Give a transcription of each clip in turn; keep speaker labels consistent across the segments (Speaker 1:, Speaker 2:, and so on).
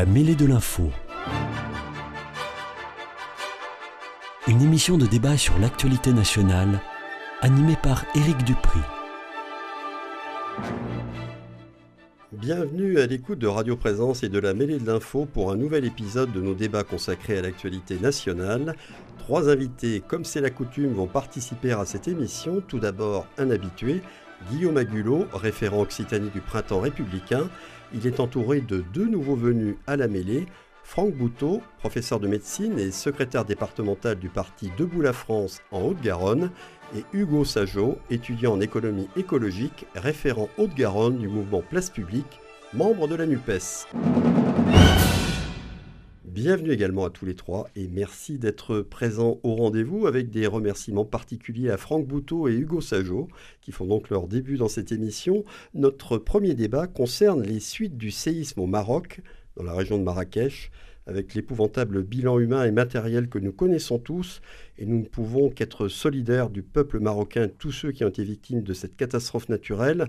Speaker 1: La mêlée de l'info. Une émission de débat sur l'actualité nationale animée par Éric Dupri.
Speaker 2: Bienvenue à l'écoute de Radio Présence et de la mêlée de l'info pour un nouvel épisode de nos débats consacrés à l'actualité nationale. Trois invités, comme c'est la coutume, vont participer à cette émission. Tout d'abord, un habitué, Guillaume Agulot, référent Occitanie du printemps républicain. Il est entouré de deux nouveaux venus à la mêlée, Franck Bouteau, professeur de médecine et secrétaire départemental du parti Debout la France en Haute-Garonne, et Hugo Sajot, étudiant en économie écologique, référent Haute-Garonne du mouvement Place Publique, membre de la NUPES. Bienvenue également à tous les trois et merci d'être présents au rendez-vous avec des remerciements particuliers à Franck Bouteau et Hugo Sajot qui font donc leur début dans cette émission. Notre premier débat concerne les suites du séisme au Maroc, dans la région de Marrakech, avec l'épouvantable bilan humain et matériel que nous connaissons tous et nous ne pouvons qu'être solidaires du peuple marocain tous ceux qui ont été victimes de cette catastrophe naturelle.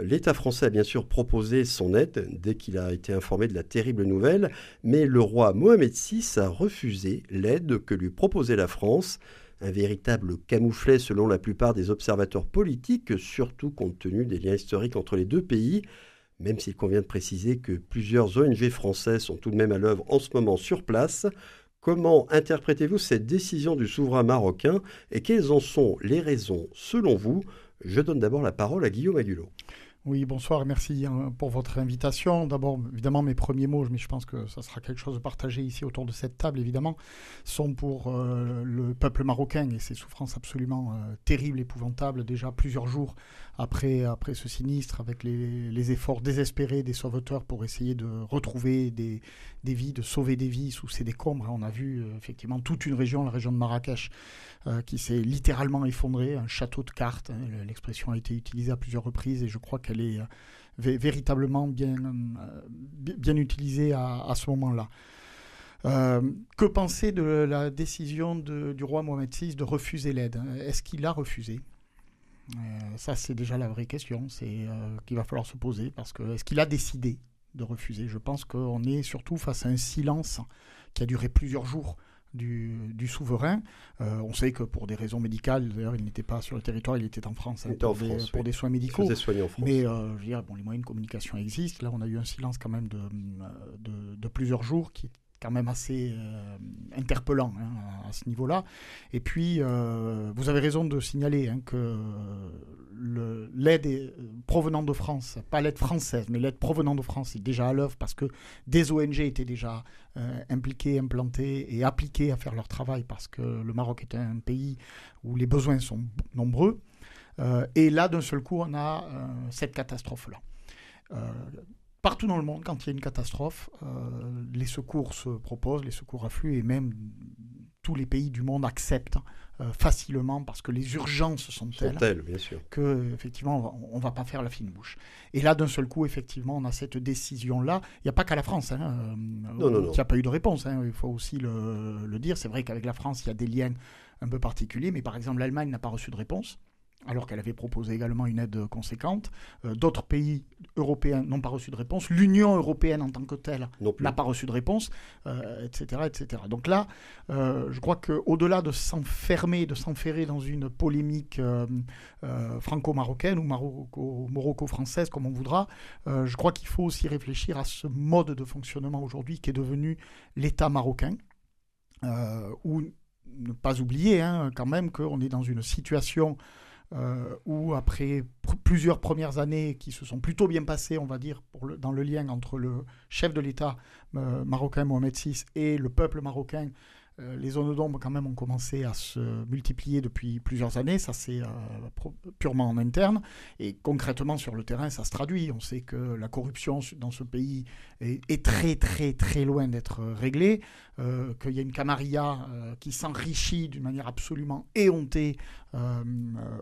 Speaker 2: L'État français a bien sûr proposé son aide dès qu'il a été informé de la terrible nouvelle, mais le roi Mohamed VI a refusé l'aide que lui proposait la France, un véritable camouflet selon la plupart des observateurs politiques, surtout compte tenu des liens historiques entre les deux pays, même s'il convient de préciser que plusieurs ONG françaises sont tout de même à l'œuvre en ce moment sur place. Comment interprétez-vous cette décision du souverain marocain et quelles en sont les raisons selon vous? Je donne d'abord la parole à Guillaume Agulot.
Speaker 3: Oui, bonsoir, merci hein, pour votre invitation. D'abord, évidemment, mes premiers mots, mais je pense que ça sera quelque chose de partagé ici autour de cette table, évidemment, sont pour euh, le peuple marocain et ses souffrances absolument euh, terribles, épouvantables, déjà plusieurs jours après, après ce sinistre, avec les, efforts désespérés des sauveteurs pour essayer de retrouver des, des vies, de sauver des vies sous ces décombres. On a vu euh, effectivement toute une région, la région de Marrakech, qui s'est littéralement effondrée, un château de cartes. Hein, L'expression a été utilisée à plusieurs reprises et je crois qu'elle est véritablement bien, bien utilisée à, à ce moment-là. Euh, que penser de la décision du roi Mohamed VI de refuser l'aide Est-ce qu'il a refusé? euh, Ça, c'est déjà la vraie question. C'est euh, qu'il va falloir se poser parce que est-ce qu'il a décidé de refuser? Je pense qu'on est surtout face à un silence qui a duré plusieurs jours du, du souverain. Euh, on sait que pour des raisons médicales, d'ailleurs, il n'était pas sur le territoire, il était en France, hein, pour,
Speaker 2: en
Speaker 3: des,
Speaker 2: France,
Speaker 3: pour
Speaker 2: oui.
Speaker 3: des soins médicaux.
Speaker 2: En.
Speaker 3: Mais euh, je veux dire, bon, les moyens de communication existent. Là, on a eu un silence quand même de, de, de plusieurs jours qui quand même assez euh, interpellant hein, à ce niveau-là. Et puis, euh, vous avez raison de signaler hein, que l'aide provenant de France, pas l'aide française, mais l'aide provenant de France est déjà à l'œuvre parce que des ONG étaient déjà euh, impliquées, implantées et appliquées à faire leur travail parce que le Maroc est un pays où les besoins sont nombreux. Euh, et là, d'un seul coup, on a euh, cette catastrophe-là. Partout dans le monde, quand il y a une catastrophe, les secours se proposent, les secours affluent et même tous les pays du monde acceptent euh, facilement parce que les urgences sont telles,
Speaker 2: telles bien sûr.
Speaker 3: que effectivement on, ne va pas faire la fine bouche. Et là d'un seul coup effectivement on a cette décision là. Il n'y a pas qu'à la France, hein, euh,
Speaker 2: non, non,
Speaker 3: il n'y a pas eu de réponse. Hein, il faut aussi le, le dire. C'est vrai qu'avec la France il y a des liens un peu particuliers, mais par exemple l'Allemagne n'a pas reçu de réponse alors qu'elle avait proposé également une aide conséquente. Euh, d'autres pays européens n'ont pas reçu de réponse. L'Union européenne en tant que telle n'a pas reçu de réponse, etc., euh, etc. Donc là, euh, je crois qu'au-delà de s'enfermer, de s'enferrer dans une polémique franco-marocaine ou maroco-française, comme on voudra, je crois qu'il faut aussi réfléchir à ce mode de fonctionnement aujourd'hui qui est devenu l'État marocain, où ne pas oublier hein, quand même qu'on est dans une situation euh, où après plusieurs premières années qui se sont plutôt bien passées, on va dire, dans le lien entre le chef de l'État euh, marocain Mohamed VI et le peuple marocain, euh, les zones d'ombre, quand même, ont commencé à se multiplier depuis plusieurs années. Ça, c'est euh, purement en interne. Et concrètement, sur le terrain, ça se traduit. On sait que la corruption dans ce pays est, très, très, très loin d'être réglée. Euh, qu'il y a une camarilla qui s'enrichit d'une manière absolument éhontée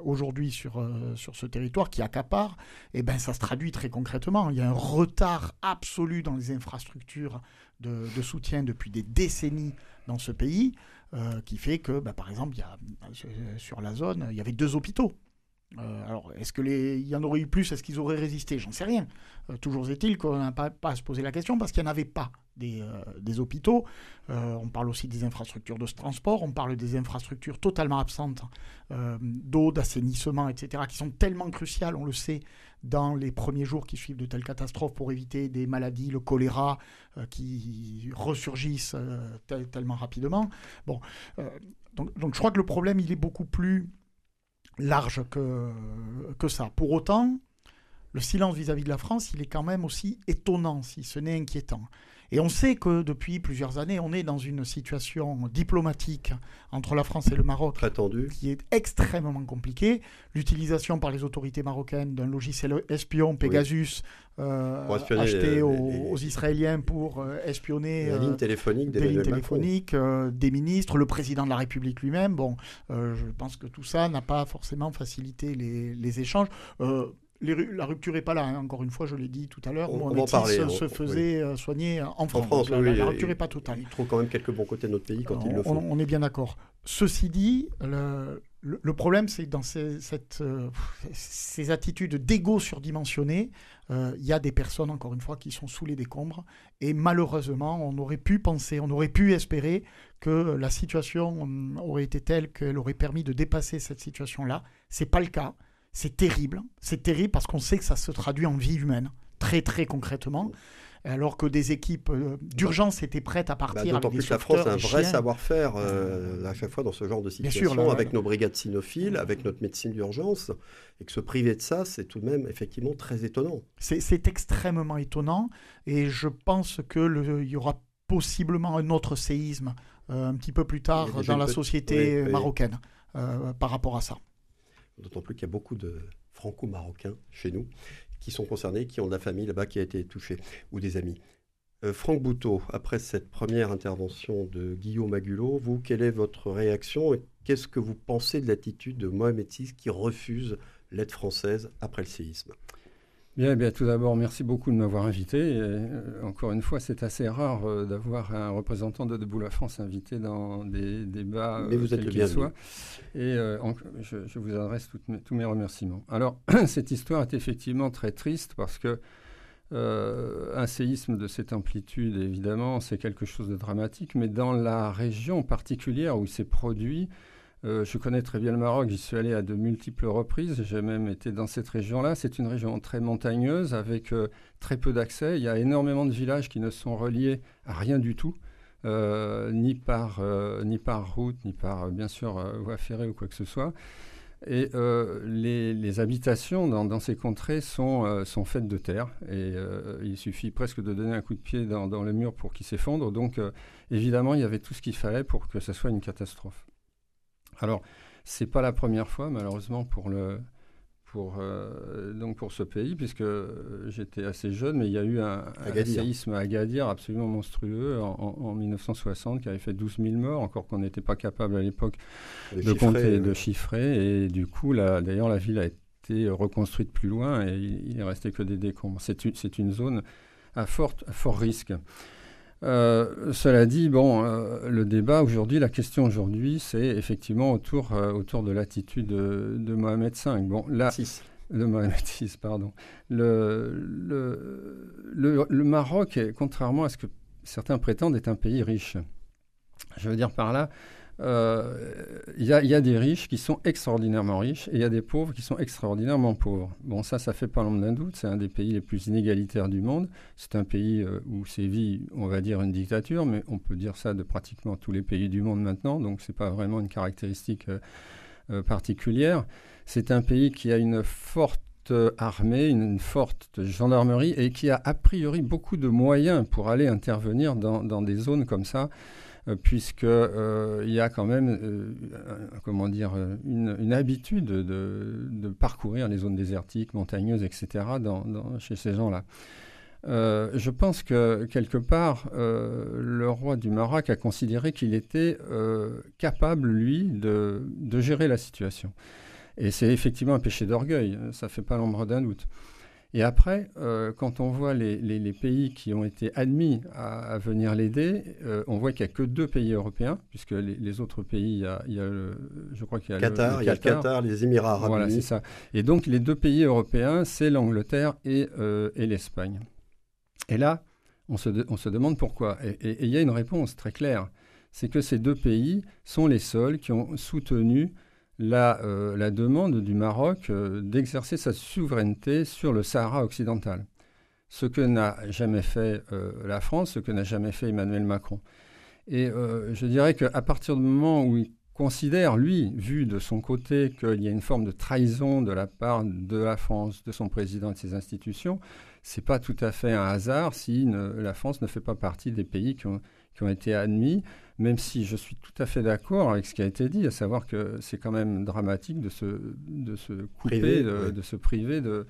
Speaker 3: aujourd'hui sur, sur ce territoire, qui accapare. Et bien, ça se traduit très concrètement. Il y a un retard absolu dans les infrastructures de soutien depuis des décennies dans ce pays, euh, qui fait que, bah, par exemple, y a, euh, sur la zone, il y avait deux hôpitaux. Euh, alors, est-ce qu'il y en aurait eu plus Est-ce qu'ils auraient résisté? J'en sais rien. toujours est-il qu'on n'a pas, à se poser la question parce qu'il n'y en avait pas des, des hôpitaux. on parle aussi des infrastructures de transport, on parle des infrastructures totalement absentes d'eau, d'assainissement, etc., qui sont tellement cruciales, on le sait, dans les premiers jours qui suivent de telles catastrophes pour éviter des maladies, le choléra, euh, qui ressurgissent euh, tellement rapidement. Bon, euh, donc, je crois que le problème, il est beaucoup plus large que, ça. Pour autant, le silence vis-à-vis -vis de la France, il est quand même aussi étonnant, si ce n'est inquiétant. Et on sait que depuis plusieurs années, on est dans une situation diplomatique entre la France et le Maroc qui est extrêmement compliquée. L'utilisation par les autorités marocaines d'un logiciel espion, Pegasus, euh, acheté aux, Israéliens pour euh, espionner
Speaker 2: des lignes téléphoniques,
Speaker 3: des, lignes téléphoniques euh, des ministres, le président de la République lui-même. Bon, je pense que tout ça n'a pas forcément facilité les, les échanges la rupture n'est pas là, hein. encore une fois, je l'ai dit tout à l'heure.
Speaker 2: On, parler,
Speaker 3: se, faisait euh, soigner en France. la, rupture n'est pas totale.
Speaker 2: Il trouve quand même quelques bons côtés de notre pays quand il le
Speaker 3: faut. On, est bien d'accord. Ceci dit, le, problème, c'est que dans ces, cette, euh, ces attitudes d'égo surdimensionné, euh, il y a des personnes, encore une fois, qui sont sous les décombres. Et malheureusement, on aurait pu penser, on aurait pu espérer que la situation aurait été telle qu'elle aurait permis de dépasser cette situation-là. Ce n'est pas le cas. C'est terrible. C'est terrible parce qu'on sait que ça se traduit en vie humaine, très très concrètement. Alors que des équipes euh, d'urgence étaient prêtes à bah, partir.
Speaker 2: D'autant plus que la France a un vrai savoir-faire euh, à chaque fois dans ce genre de situation, avec nos brigades cynophiles, avec notre médecine d'urgence. Et que se priver de ça, c'est tout de même effectivement très étonnant.
Speaker 3: C'est extrêmement étonnant. Et je pense qu'il y aura possiblement un autre séisme euh, un petit peu plus tard dans la société marocaine par rapport à ça.
Speaker 2: D'autant plus qu'il y a beaucoup de franco-marocains chez nous qui sont concernés, qui ont de la famille là-bas qui a été touchée, ou des amis. Euh, Franck Bouteau, après cette première intervention de Guillaume Agulot, vous, quelle est votre réaction et qu'est-ce que vous pensez de l'attitude de Mohamed VI qui refuse l'aide française après le séisme?
Speaker 4: Bien, bien, tout d'abord, merci beaucoup de m'avoir invité. Euh, encore une fois, c'est assez rare euh, d'avoir un représentant de Debout la France invité dans des débats,
Speaker 2: Mais vous êtes le bienvenu.
Speaker 4: Et euh, je, vous adresse tous mes remerciements. Alors, cette histoire est effectivement très triste parce que un séisme de cette amplitude, évidemment, c'est quelque chose de dramatique, mais dans la région particulière où il s'est produit, euh, je connais très bien le Maroc, j'y suis allé à de multiples reprises, j'ai même été dans cette région-là. C'est une région très montagneuse avec euh, très peu d'accès. Il y a énormément de villages qui ne sont reliés à rien du tout, euh, ni, par, ni par route, ni par, voie ferrée ou quoi que ce soit. Et les, habitations dans, ces contrées sont, sont faites de terre et il suffit presque de donner un coup de pied dans, dans le mur pour qu'il s'effondre. Donc évidemment, il y avait tout ce qu'il fallait pour que ce soit une catastrophe. Alors, c'est pas la première fois, malheureusement, pour le, pour, euh, donc pour ce pays, puisque j'étais assez jeune, mais il y a eu un, séisme à Agadir absolument monstrueux en, 1960 qui avait fait 12 000 morts, encore qu'on n'était pas capable à l'époque de compter, de chiffrer. Et du coup, d'ailleurs, la ville a été reconstruite plus loin et il, n'est resté que des décombres. C'est une, une, zone à, forte, à fort risque. Euh, cela dit, bon, euh, le débat aujourd'hui, la question aujourd'hui, c'est effectivement autour, euh, autour de l'attitude de, Mohamed V. Bon, là, de Mohamed VI, pardon. Le, le, le, Maroc, contrairement à ce que certains prétendent, est un pays riche. Je veux dire par là, il y, a des riches qui sont extraordinairement riches et il y a des pauvres qui sont extraordinairement pauvres. Bon, ça, ça fait pas l'ombre d'un doute. C'est un des pays les plus inégalitaires du monde. C'est un pays euh, où sévit, on va dire, une dictature, mais on peut dire ça de pratiquement tous les pays du monde maintenant. Donc, c'est pas vraiment une caractéristique euh, particulière. C'est un pays qui a une forte armée, une, forte gendarmerie et qui a a priori beaucoup de moyens pour aller intervenir dans des zones comme ça euh, puisqu'il euh, y a quand même euh, comment dire, une, habitude de, parcourir les zones désertiques, montagneuses, etc. chez ces gens-là. je pense que quelque part, le roi du Maroc a considéré qu'il était capable, lui, de, gérer la situation. Et c'est effectivement un péché d'orgueil, ça ne fait pas l'ombre d'un doute. Et après, euh, quand on voit les, pays qui ont été admis à, venir l'aider, euh, on voit qu'il n'y a que deux pays européens, puisque les, autres pays, il y a, je crois qu'il y a
Speaker 2: Qatar,
Speaker 4: le,
Speaker 2: il y a le Qatar, les Émirats arabes
Speaker 4: Voilà, c'est ça. Et donc les deux pays européens, c'est l'Angleterre et, euh, et l'Espagne. Et là, on se, on se demande pourquoi. Et il y a une réponse très claire. C'est que ces deux pays sont les seuls qui ont soutenu euh, la, demande du Maroc euh, d'exercer sa souveraineté sur le Sahara occidental. Ce que n'a jamais fait euh, la France, ce que n'a jamais fait Emmanuel Macron. Et je dirais qu'à partir du moment où il considère, lui, vu de son côté, qu'il y a une forme de trahison de la part de la France, de son président et de ses institutions, c'est pas tout à fait un hasard si la France ne fait pas partie des pays qui ont, qui ont été admis même si je suis tout à fait d'accord avec ce qui a été dit, à savoir que c'est quand même dramatique de se, de se couper, de, se priver de,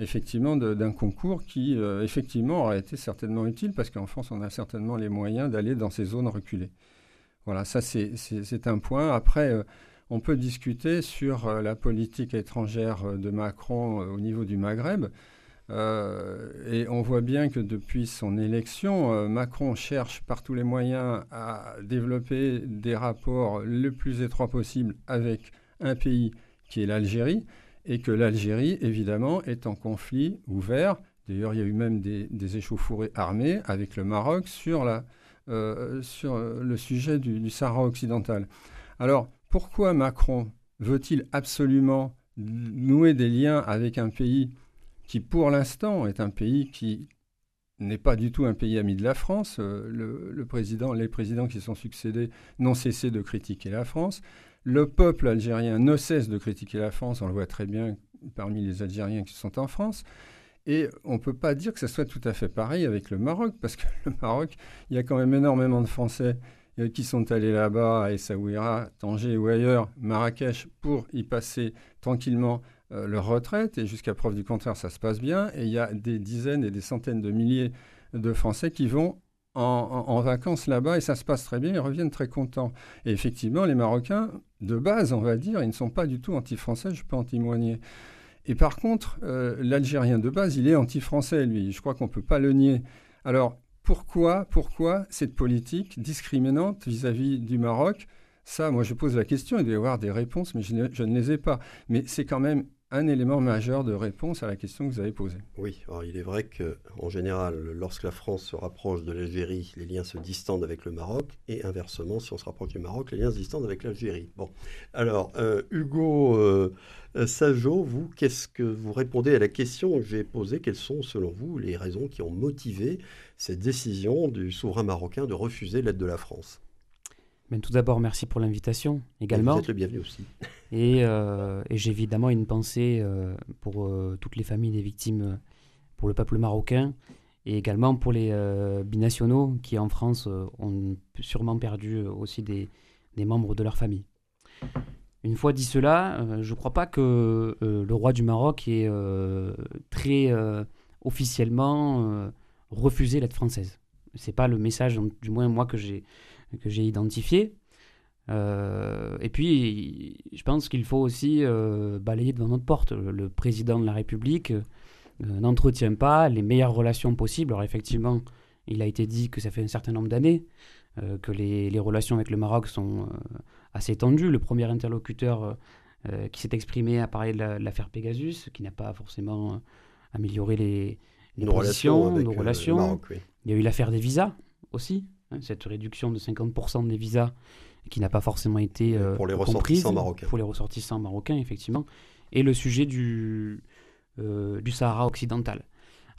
Speaker 4: effectivement d'un concours qui, euh, effectivement, aurait été certainement utile, parce qu'en France, on a certainement les moyens d'aller dans ces zones reculées. Voilà, ça c'est un point. Après, euh, on peut discuter sur euh, la politique étrangère de Macron au niveau du Maghreb. Euh, et on voit bien que depuis son élection, euh, Macron cherche par tous les moyens à développer des rapports le plus étroits possible avec un pays qui est l'Algérie, et que l'Algérie, évidemment, est en conflit ouvert. D'ailleurs, il y a eu même des, échauffourées armées avec le Maroc sur, euh, le sujet du Sahara occidental. Alors, pourquoi Macron veut-il absolument nouer des liens avec un pays qui pour l'instant est un pays qui n'est pas du tout un pays ami de la France. Euh, le, président, les présidents qui sont succédés n'ont cessé de critiquer la France. Le peuple algérien ne cesse de critiquer la France, on le voit très bien parmi les Algériens qui sont en France. Et on ne peut pas dire que ce soit tout à fait pareil avec le Maroc, parce que le Maroc, il y a quand même énormément de Français euh, qui sont allés là-bas, à Essaouira, Tanger ou ailleurs, Marrakech, pour y passer tranquillement euh, leur retraite, et jusqu'à preuve du contraire, ça se passe bien. Et il y a des dizaines et des centaines de milliers de Français qui vont en, vacances là-bas, et ça se passe très bien, ils reviennent très contents. Et effectivement, les Marocains, de base, on va dire, ils ne sont pas du tout anti-français, je peux en témoigner. Et par contre, euh, l'Algérien de base, il est anti-français, lui. Je crois qu'on ne peut pas le nier. Alors, pourquoi, pourquoi cette politique discriminante vis-à-vis du Maroc? Ça, moi, je pose la question, il doit y avoir des réponses, mais je ne, je ne les ai pas. Mais c'est quand même un élément majeur de réponse à la question que vous avez posée.
Speaker 2: Oui, alors il est vrai qu'en général, lorsque la France se rapproche de l'Algérie, les liens se distendent avec le Maroc, et inversement, si on se rapproche du Maroc, les liens se distendent avec l'Algérie. Bon, alors euh, Hugo euh, Sajo, vous, qu'est-ce que vous répondez à la question que j'ai posée? Quelles sont, selon vous, les raisons qui ont motivé cette décision du souverain marocain de refuser l'aide de la France?
Speaker 5: Ben, tout d'abord, merci pour l'invitation également.
Speaker 2: Vous êtes le bienvenu aussi.
Speaker 5: Euh, et, j'ai évidemment une pensée euh, pour euh, toutes les familles des victimes, pour le peuple marocain et également pour les binationaux qui en France ont sûrement perdu aussi des, membres de leur famille. Une fois dit cela, je ne crois pas que le roi du Maroc ait très officiellement refusé l'aide française. C'est pas le message, du moins moi, que j'ai que j'ai identifié. et puis, je pense qu'il faut aussi balayer devant notre porte. Le, président de la République n'entretient pas les meilleures relations possibles. Alors effectivement, il a été dit que ça fait un certain nombre d'années euh, que les, relations avec le Maroc sont euh, assez tendues. Le premier interlocuteur euh, qui s'est exprimé a parlé de l'affaire Pegasus, qui n'a pas forcément amélioré les, les nos relations, nos relations. Il y a eu l'affaire des visas aussi, hein, cette réduction de 50% des visas qui n'a pas forcément été
Speaker 2: pour les ressortissants marocains.
Speaker 5: Pour les ressortissants marocains, effectivement. Et le sujet du, du Sahara occidental.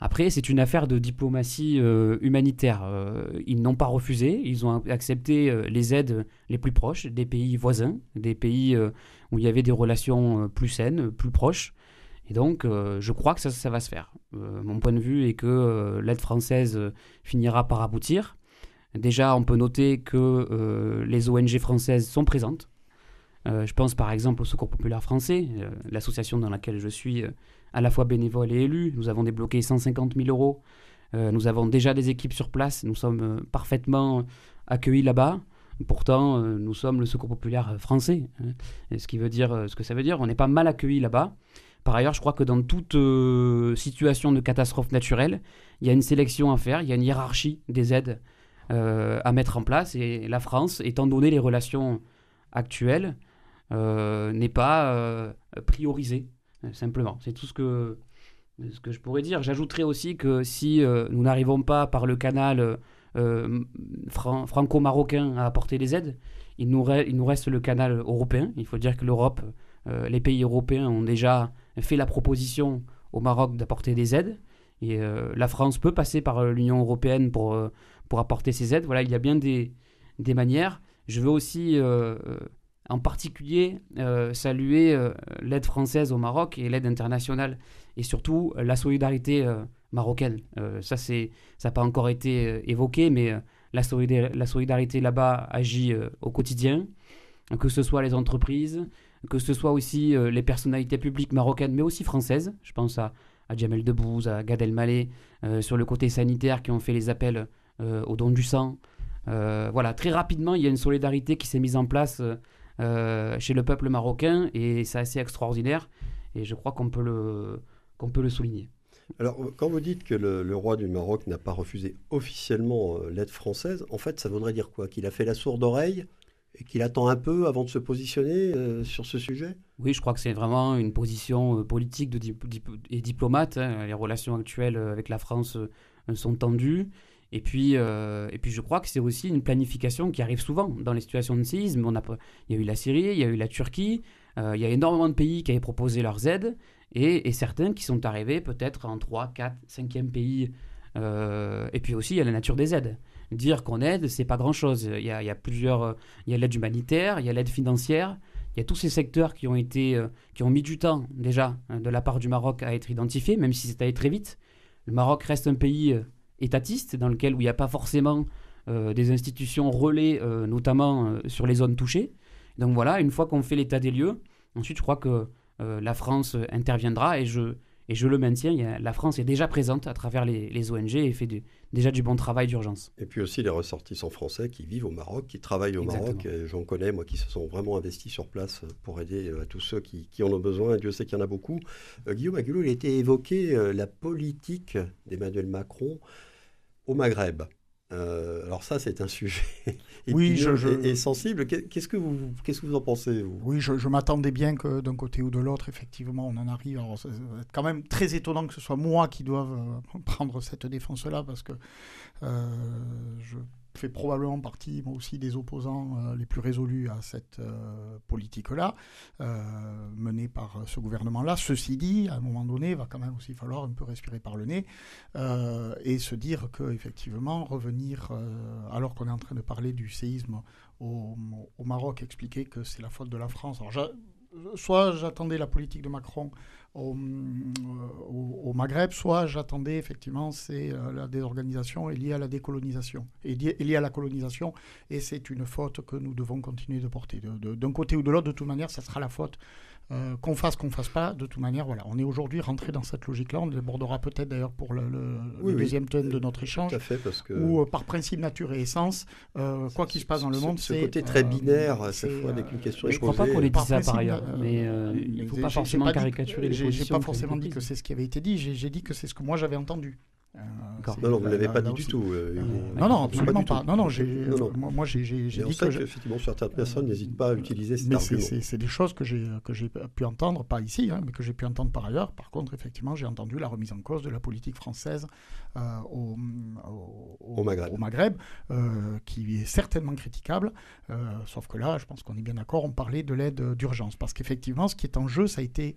Speaker 5: Après, c'est une affaire de diplomatie euh, humanitaire. Euh, ils n'ont pas refusé, ils ont accepté euh, les aides les plus proches des pays voisins, des pays où il y avait des relations plus saines, plus proches. Et donc, je crois que ça, ça, va se faire. mon point de vue est que l'aide française finira par aboutir. Déjà, on peut noter que les ONG françaises sont présentes. je pense par exemple au Secours populaire français, l'association dans laquelle je suis à la fois bénévoles et élus. Nous avons débloqué 150 000 euros. Euh, nous avons déjà des équipes sur place. Nous sommes euh, parfaitement accueillis là-bas. Pourtant, euh, nous sommes le secours populaire français. Hein. ce qui veut dire ce que ça veut dire. On n'est pas mal accueillis là-bas. Par ailleurs, je crois que dans toute situation de catastrophe naturelle, il y a une sélection à faire, il y a une hiérarchie des aides à mettre en place. Et la France, étant donné les relations actuelles, n'est pas priorisée. Euh, simplement. C'est tout ce que, ce que je pourrais dire. J'ajouterais aussi que si euh, nous n'arrivons pas par le canal euh, franco-marocain à apporter des aides, il nous, reste le canal européen. Il faut dire que l'Europe, les pays européens ont déjà fait la proposition au Maroc d'apporter des aides. Et la France peut passer par l'Union européenne pour, pour apporter ces aides. Voilà, il y a bien des, des manières. Je veux aussi en particulier euh, saluer euh, l'aide française au Maroc et l'aide internationale et surtout euh, la solidarité marocaine. ça, ça n'a pas encore été évoqué, mais la, la, solidarité là-bas agit au quotidien, que ce soit les entreprises, que ce soit aussi les personnalités publiques marocaines, mais aussi françaises. Je pense à, à Jamel Debbouze, à Gad Elmaleh, sur le côté sanitaire qui ont fait les appels au don du sang. voilà, très rapidement, il y a une solidarité qui s'est mise en place euh, chez le peuple marocain et c'est assez extraordinaire et je crois qu'on peut le, peut le souligner.
Speaker 2: Alors, quand vous dites que le, roi du Maroc n'a pas refusé officiellement euh, l'aide française, en fait, ça voudrait dire quoi? Qu'il a fait la sourde oreille et qu'il attend un peu avant de se positionner euh, sur ce sujet?
Speaker 5: Oui, je crois que c'est vraiment une position politique de et diplomate. Hein. Les relations actuelles avec la France sont tendues. Et puis, euh, et puis je crois que c'est aussi une planification qui arrive souvent dans les situations de séisme. On a, il y a eu la Syrie, il y a eu la Turquie, euh, il y a énormément de pays qui avaient proposé leurs aides et, certains qui sont arrivés peut-être en 3, 4, 5e pays. Euh, et puis aussi, il y a la nature des aides. Dire qu'on aide, c'est pas grand-chose. Il, y a, plusieurs... Il y a l'aide humanitaire, il y a l'aide financière, il y a tous ces secteurs qui ont, été, qui ont mis du temps déjà hein, de la part du Maroc à être identifiés, même si c'est allé très vite. Le Maroc reste un pays étatiste, dans lequel où il n'y a pas forcément euh, des institutions relais, euh, notamment euh, sur les zones touchées. Donc voilà, une fois qu'on fait l'état des lieux, ensuite je crois que la France interviendra et je, et je le maintiens, la France est déjà présente à travers les, ONG et fait déjà du bon travail d'urgence.
Speaker 2: Et puis aussi les ressortissants français qui vivent au Maroc, qui travaillent au Maroc. J'en connais, moi, qui se sont vraiment investis sur place pour aider à tous ceux qui, en ont besoin. Dieu sait qu'il y en a beaucoup. Guillaume Agulot, il a été évoqué la politique d'Emmanuel Macron au Maghreb. Euh, alors ça, c'est un sujet oui, et, sensible. Qu'est-ce que vous, qu'est-ce que vous en pensez
Speaker 3: Oui, je, m'attendais bien que d'un côté ou de l'autre, effectivement, on en arrive. Alors, c'est quand même très étonnant que ce soit moi qui doive euh, prendre cette défense-là, parce que euh, je fait probablement partie, moi aussi, des opposants euh, les plus résolus à cette euh, politique-là, euh, menée par ce gouvernement-là. Ceci dit, à un moment donné, il va quand même aussi falloir un peu respirer par le nez et se dire qu'effectivement, revenir, alors qu'on est en train de parler du séisme au, Maroc, expliquer que c'est la faute de la France. Soit j'attendais la politique de Macron au, au, Maghreb, soit j'attendais effectivement c'est la désorganisation est liée à la décolonisation, est liée, à la colonisation, et c'est une faute que nous devons continuer de porter. D'un côté ou de l'autre, de toute manière, ça sera la faute euh, qu'on fasse, qu'on fasse pas, de toute manière, voilà, on est aujourd'hui rentré dans cette logique-là. On débordera peut-être d'ailleurs pour le, deuxième thème de notre échange.
Speaker 2: Tout à fait, parce que...
Speaker 3: Où, euh, par principe, nature et essence, euh, quoi qu'il se passe dans le monde,
Speaker 2: c'est... Ce côté très binaire, cette fois, dès qu'une question
Speaker 5: Je ne crois pas qu'on ait dit ça par ailleurs, mais il ne faut pas forcément caricaturer les
Speaker 3: J'ai pas forcément dit que c'est ce qui avait été dit, j'ai dit que c'est ce que moi j'avais entendu.
Speaker 2: Euh, non, non, vous ne l'avez pas dit du tout.
Speaker 3: Euh, non, non, absolument pas. Non, non, moi, j'ai dit
Speaker 2: que. effectivement, certaines personnes n'hésitent pas à utiliser cet argument.
Speaker 3: C'est des choses que j'ai pu entendre, pas ici, hein, mais que j'ai pu entendre par ailleurs. Par contre, effectivement, j'ai entendu la remise en cause de la politique française euh, au,
Speaker 2: au, Maghreb,
Speaker 3: au Maghreb qui est certainement critiquable. sauf que là, je pense qu'on est bien d'accord, on parlait de l'aide d'urgence. Parce qu'effectivement, ce qui est en jeu, ça a été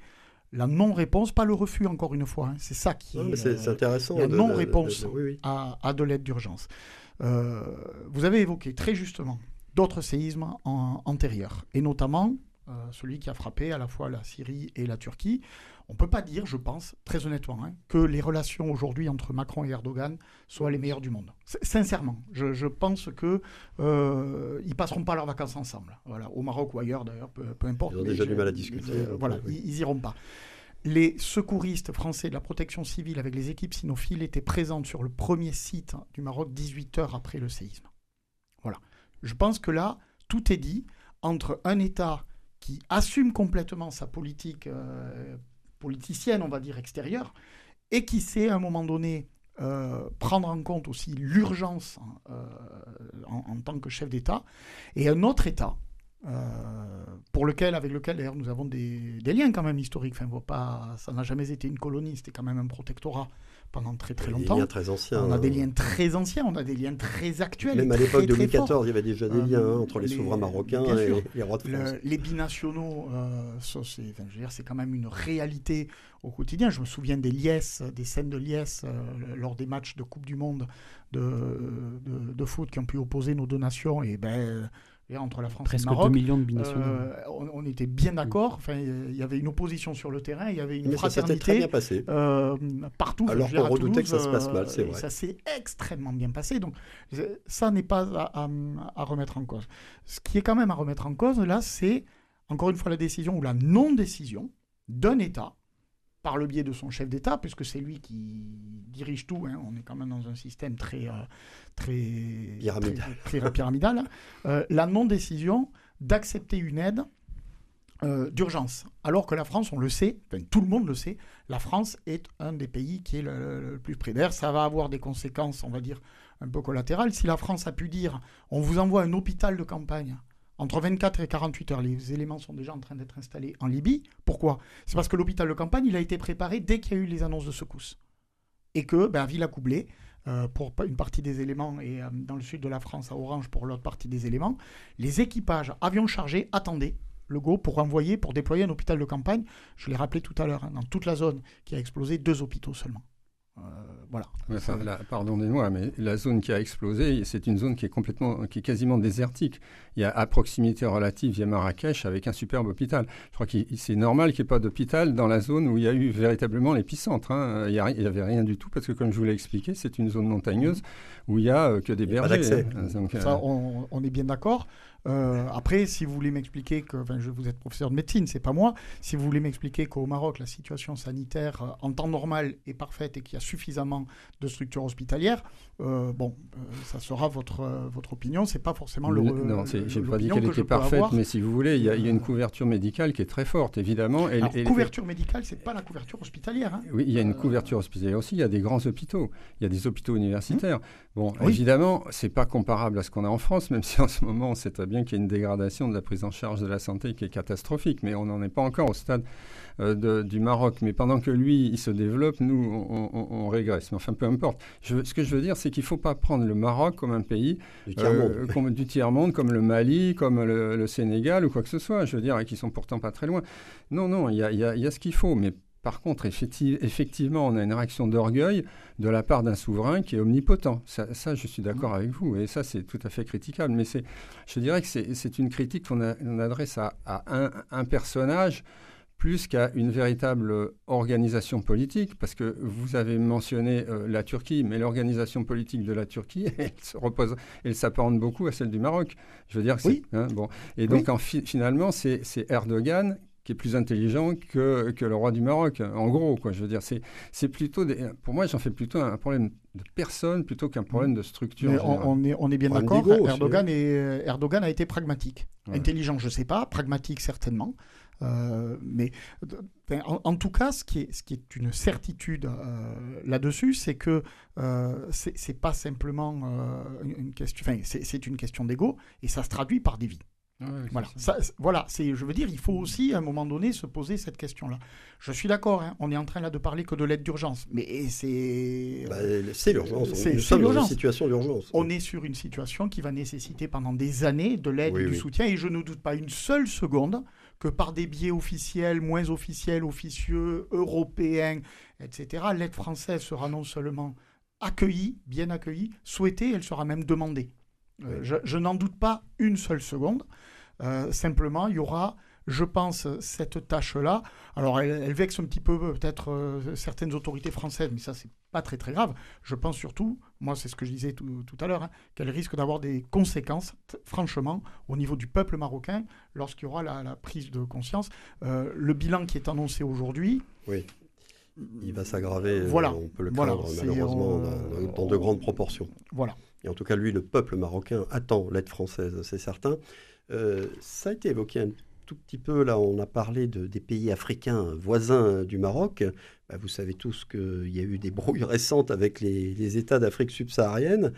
Speaker 3: la non-réponse, pas le refus encore une fois. Hein. C'est ça qui
Speaker 2: est, c'est, intéressant.
Speaker 3: La non-réponse à, de l'aide d'urgence. Euh, vous avez évoqué très justement d'autres séismes antérieurs, et notamment euh, celui qui a frappé à la fois la Syrie et la Turquie. On ne peut pas dire, je pense, très honnêtement, hein, que les relations aujourd'hui entre Macron et Erdogan soient les meilleures du monde. Sincèrement, je, pense qu'ils euh, ne passeront pas leurs vacances ensemble. Voilà, au Maroc ou ailleurs d'ailleurs, peu, importe.
Speaker 2: Ils ont déjà du mal à discuter.
Speaker 3: Euh, voilà, ils n'iront pas. Les secouristes français de la protection civile avec les équipes sinophiles étaient présentes sur le premier site du Maroc 18 heures après le séisme. Voilà. Je pense que là, tout est dit entre un État qui assume complètement sa politique euh, politicienne, on va dire, extérieure, et qui sait à un moment donné euh, prendre en compte aussi l'urgence euh, en, tant que chef d'État, et un autre État, euh, pour lequel, avec lequel d'ailleurs nous avons des, liens quand même historiques. Ça n'a jamais été une colonie, c'était quand même un protectorat pendant très très longtemps.
Speaker 2: Des liens très anciens.
Speaker 3: On a des liens très anciens, on a des liens très actuels.
Speaker 2: Même
Speaker 3: à
Speaker 2: l'époque de 2014, il y avait déjà des liens hein, entre les, souverains marocains et les rois de France.
Speaker 3: les binationaux, euh, c'est quand même une réalité au quotidien. Je me souviens des liesses, des scènes de liesse euh, lors des matchs de Coupe du Monde de, de, de, foot qui ont pu opposer nos deux nations. Et ben entre la France
Speaker 5: et le
Speaker 3: Maroc.
Speaker 5: 2 millions de binationaux.
Speaker 3: Euh, on, était bien d'accord. Enfin, il y avait une opposition sur le terrain, il y avait une
Speaker 2: Mais
Speaker 3: fraternité.
Speaker 2: Ça très bien passé.
Speaker 3: Euh, partout.
Speaker 2: Alors qu'on redoutait que ça se passe mal, c'est
Speaker 3: vrai. Ça s'est extrêmement bien passé. Donc, ça n'est pas à, à, remettre en cause. Ce qui est quand même à remettre en cause, là, c'est encore une fois la décision ou la non-décision d'un État par le biais de son chef d'État, puisque c'est lui qui dirige tout. Hein. On est quand même dans un système très, euh, très, pyramidal. Hein. Euh, la non-décision d'accepter une aide euh, d'urgence. Alors que la France, on le sait, tout le monde le sait, la France est un des pays qui est le, plus près d'air. Ça va avoir des conséquences, on va dire, un peu collatérales. Si la France a pu dire on vous envoie un hôpital de campagne entre 24 et 48 heures, les éléments sont déjà en train d'être installés en Libye. Pourquoi? C'est parce que l'hôpital de campagne, a été préparé dès qu'il y a eu les annonces de secousses. Et que, ben, à Villacoublay, euh, pour une partie des éléments, et euh, dans le sud de la France, à Orange, pour l'autre partie des éléments, les équipages avions chargés attendaient le go pour envoyer, pour déployer un hôpital de campagne. Je l'ai rappelé tout à l'heure, hein, dans toute la zone qui a explosé, deux hôpitaux seulement. Euh, voilà.
Speaker 4: Pardonnez-moi, mais la zone qui a explosé, c'est une zone qui est complètement, qui est quasiment désertique. Il y a à proximité relative, il y a Marrakech avec un superbe hôpital. Je crois que c'est normal qu'il n'y ait pas d'hôpital dans la zone où il y a eu véritablement l'épicentre. Hein. Il n'y avait rien du tout parce que, comme je vous l'ai expliqué, c'est une zone montagneuse où il n'y a euh, que des bergers.
Speaker 3: Hein. Ça, euh, on, on, est bien d'accord. Euh, après, si vous voulez m'expliquer que, enfin, je, vous êtes professeur de médecine, c'est pas moi. Si vous voulez m'expliquer qu'au Maroc, la situation sanitaire euh, en temps normal est parfaite et qu'il y a suffisamment de structures hospitalières, euh, bon, ça sera votre, votre opinion. C'est pas forcément le.
Speaker 4: Non, j'ai pas dit qu'elle était parfaite, mais si vous voulez, il y, a, une couverture médicale qui est très forte, évidemment.
Speaker 3: Et, Alors, couverture médicale, c'est pas la couverture hospitalière. Hein.
Speaker 4: Oui, il y a une couverture hospitalière aussi. Il y a des grands hôpitaux. Il y a des hôpitaux universitaires. Bon, évidemment, c'est pas comparable à ce qu'on a en France, même si en ce moment, c'est très bien qu'il y ait une dégradation de la prise en charge de la santé qui est catastrophique, mais on n'en est pas encore au stade euh, du Maroc. Mais pendant que lui, il se développe, nous, on, régresse. Mais enfin, peu importe. ce que je veux dire, c'est qu'il ne faut pas prendre le Maroc comme un pays
Speaker 2: du tiers-monde,
Speaker 4: comme, tiers-monde, comme le Mali, comme le, Sénégal ou quoi que ce soit. Je veux dire, qui sont pourtant pas très loin. Non, non, il y a, y a ce qu'il faut, mais par contre, effectivement, on a une réaction d'orgueil de la part d'un souverain qui est omnipotent. Ça, je suis d'accord avec vous, et ça, c'est tout à fait critiquable. Mais je dirais que c'est une critique qu'on adresse à, un, personnage plus qu'à une véritable organisation politique, parce que vous avez mentionné euh, la Turquie, mais l'organisation politique de la Turquie, elle se repose, elle s'apparente beaucoup à celle du Maroc. Je veux dire,
Speaker 3: oui.
Speaker 4: Hein, bon. Et donc, finalement, c'est Erdogan qui est plus intelligent que, que, le roi du Maroc, en gros. Quoi. Je veux dire, c'est plutôt des, pour moi, j'en fais plutôt un problème de personne plutôt qu'un problème de structure.
Speaker 3: On, est, on est bien d'accord. Erdogan, Erdogan a été pragmatique. Intelligent, je ne sais pas. Pragmatique, certainement. Euh, mais en, tout cas, ce qui est, ce qui est une certitude euh, là-dessus, c'est que euh, c'est pas simplement une question, enfin, c'est une question d'ego et ça se traduit par des vies voilà, ça, voilà c'est, je veux dire, il faut aussi à un moment donné se poser cette question-là. Je suis d'accord, hein, on est en train là de parler que de l'aide d'urgence, mais c'est.
Speaker 2: Bah, c'est l'urgence, c'est, nous sommes dans une situation d'urgence.
Speaker 3: On est sur une situation qui va nécessiter pendant des années de l'aide et du soutien, et je ne doute pas une seule seconde que par des biais officiels, moins officiels, officieux, européens, etc., l'aide française sera non seulement accueillie, bien accueillie, souhaitée, elle sera même demandée. Euh, je, n'en doute pas une seule seconde. Euh, simplement, il y aura, je pense, cette tâche-là. Alors, elle, vexe un petit peu peut-être euh, certaines autorités françaises, mais ça, c'est pas très très grave. Je pense surtout, moi, c'est ce que je disais tout, à l'heure, hein, qu'elle risque d'avoir des conséquences, franchement, au niveau du peuple marocain, lorsqu'il y aura la, prise de conscience. le bilan qui est annoncé aujourd'hui.
Speaker 2: Oui. Il va s'aggraver, voilà. on peut le craindre malheureusement, dans, dans de grandes proportions.
Speaker 3: Voilà.
Speaker 2: Et en tout cas, lui, le peuple marocain attend l'aide française, c'est certain. Euh, ça a été évoqué un tout petit peu, là, on a parlé de, des pays africains voisins du Maroc. Bah, vous savez tous qu'il y a eu des brouilles récentes avec les, États d'Afrique subsaharienne.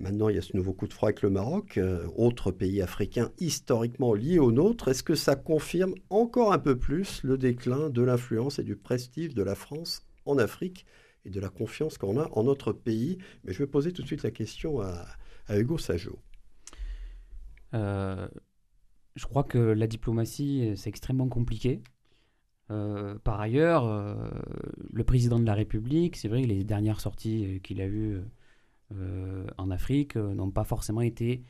Speaker 2: Maintenant, il y a ce nouveau coup de froid avec le Maroc, euh, autre pays africain historiquement lié au nôtre. Est-ce que ça confirme encore un peu plus le déclin de l'influence et du prestige de la France en Afrique et de la confiance qu'on a en notre pays? Mais je vais poser tout de suite la question à, Hugo Sajot.
Speaker 5: Euh, je crois que la diplomatie, c'est extrêmement compliqué. Euh, par ailleurs, euh, le président de la République, c'est vrai que les dernières sorties qu'il a eues en Afrique n'ont pas forcément été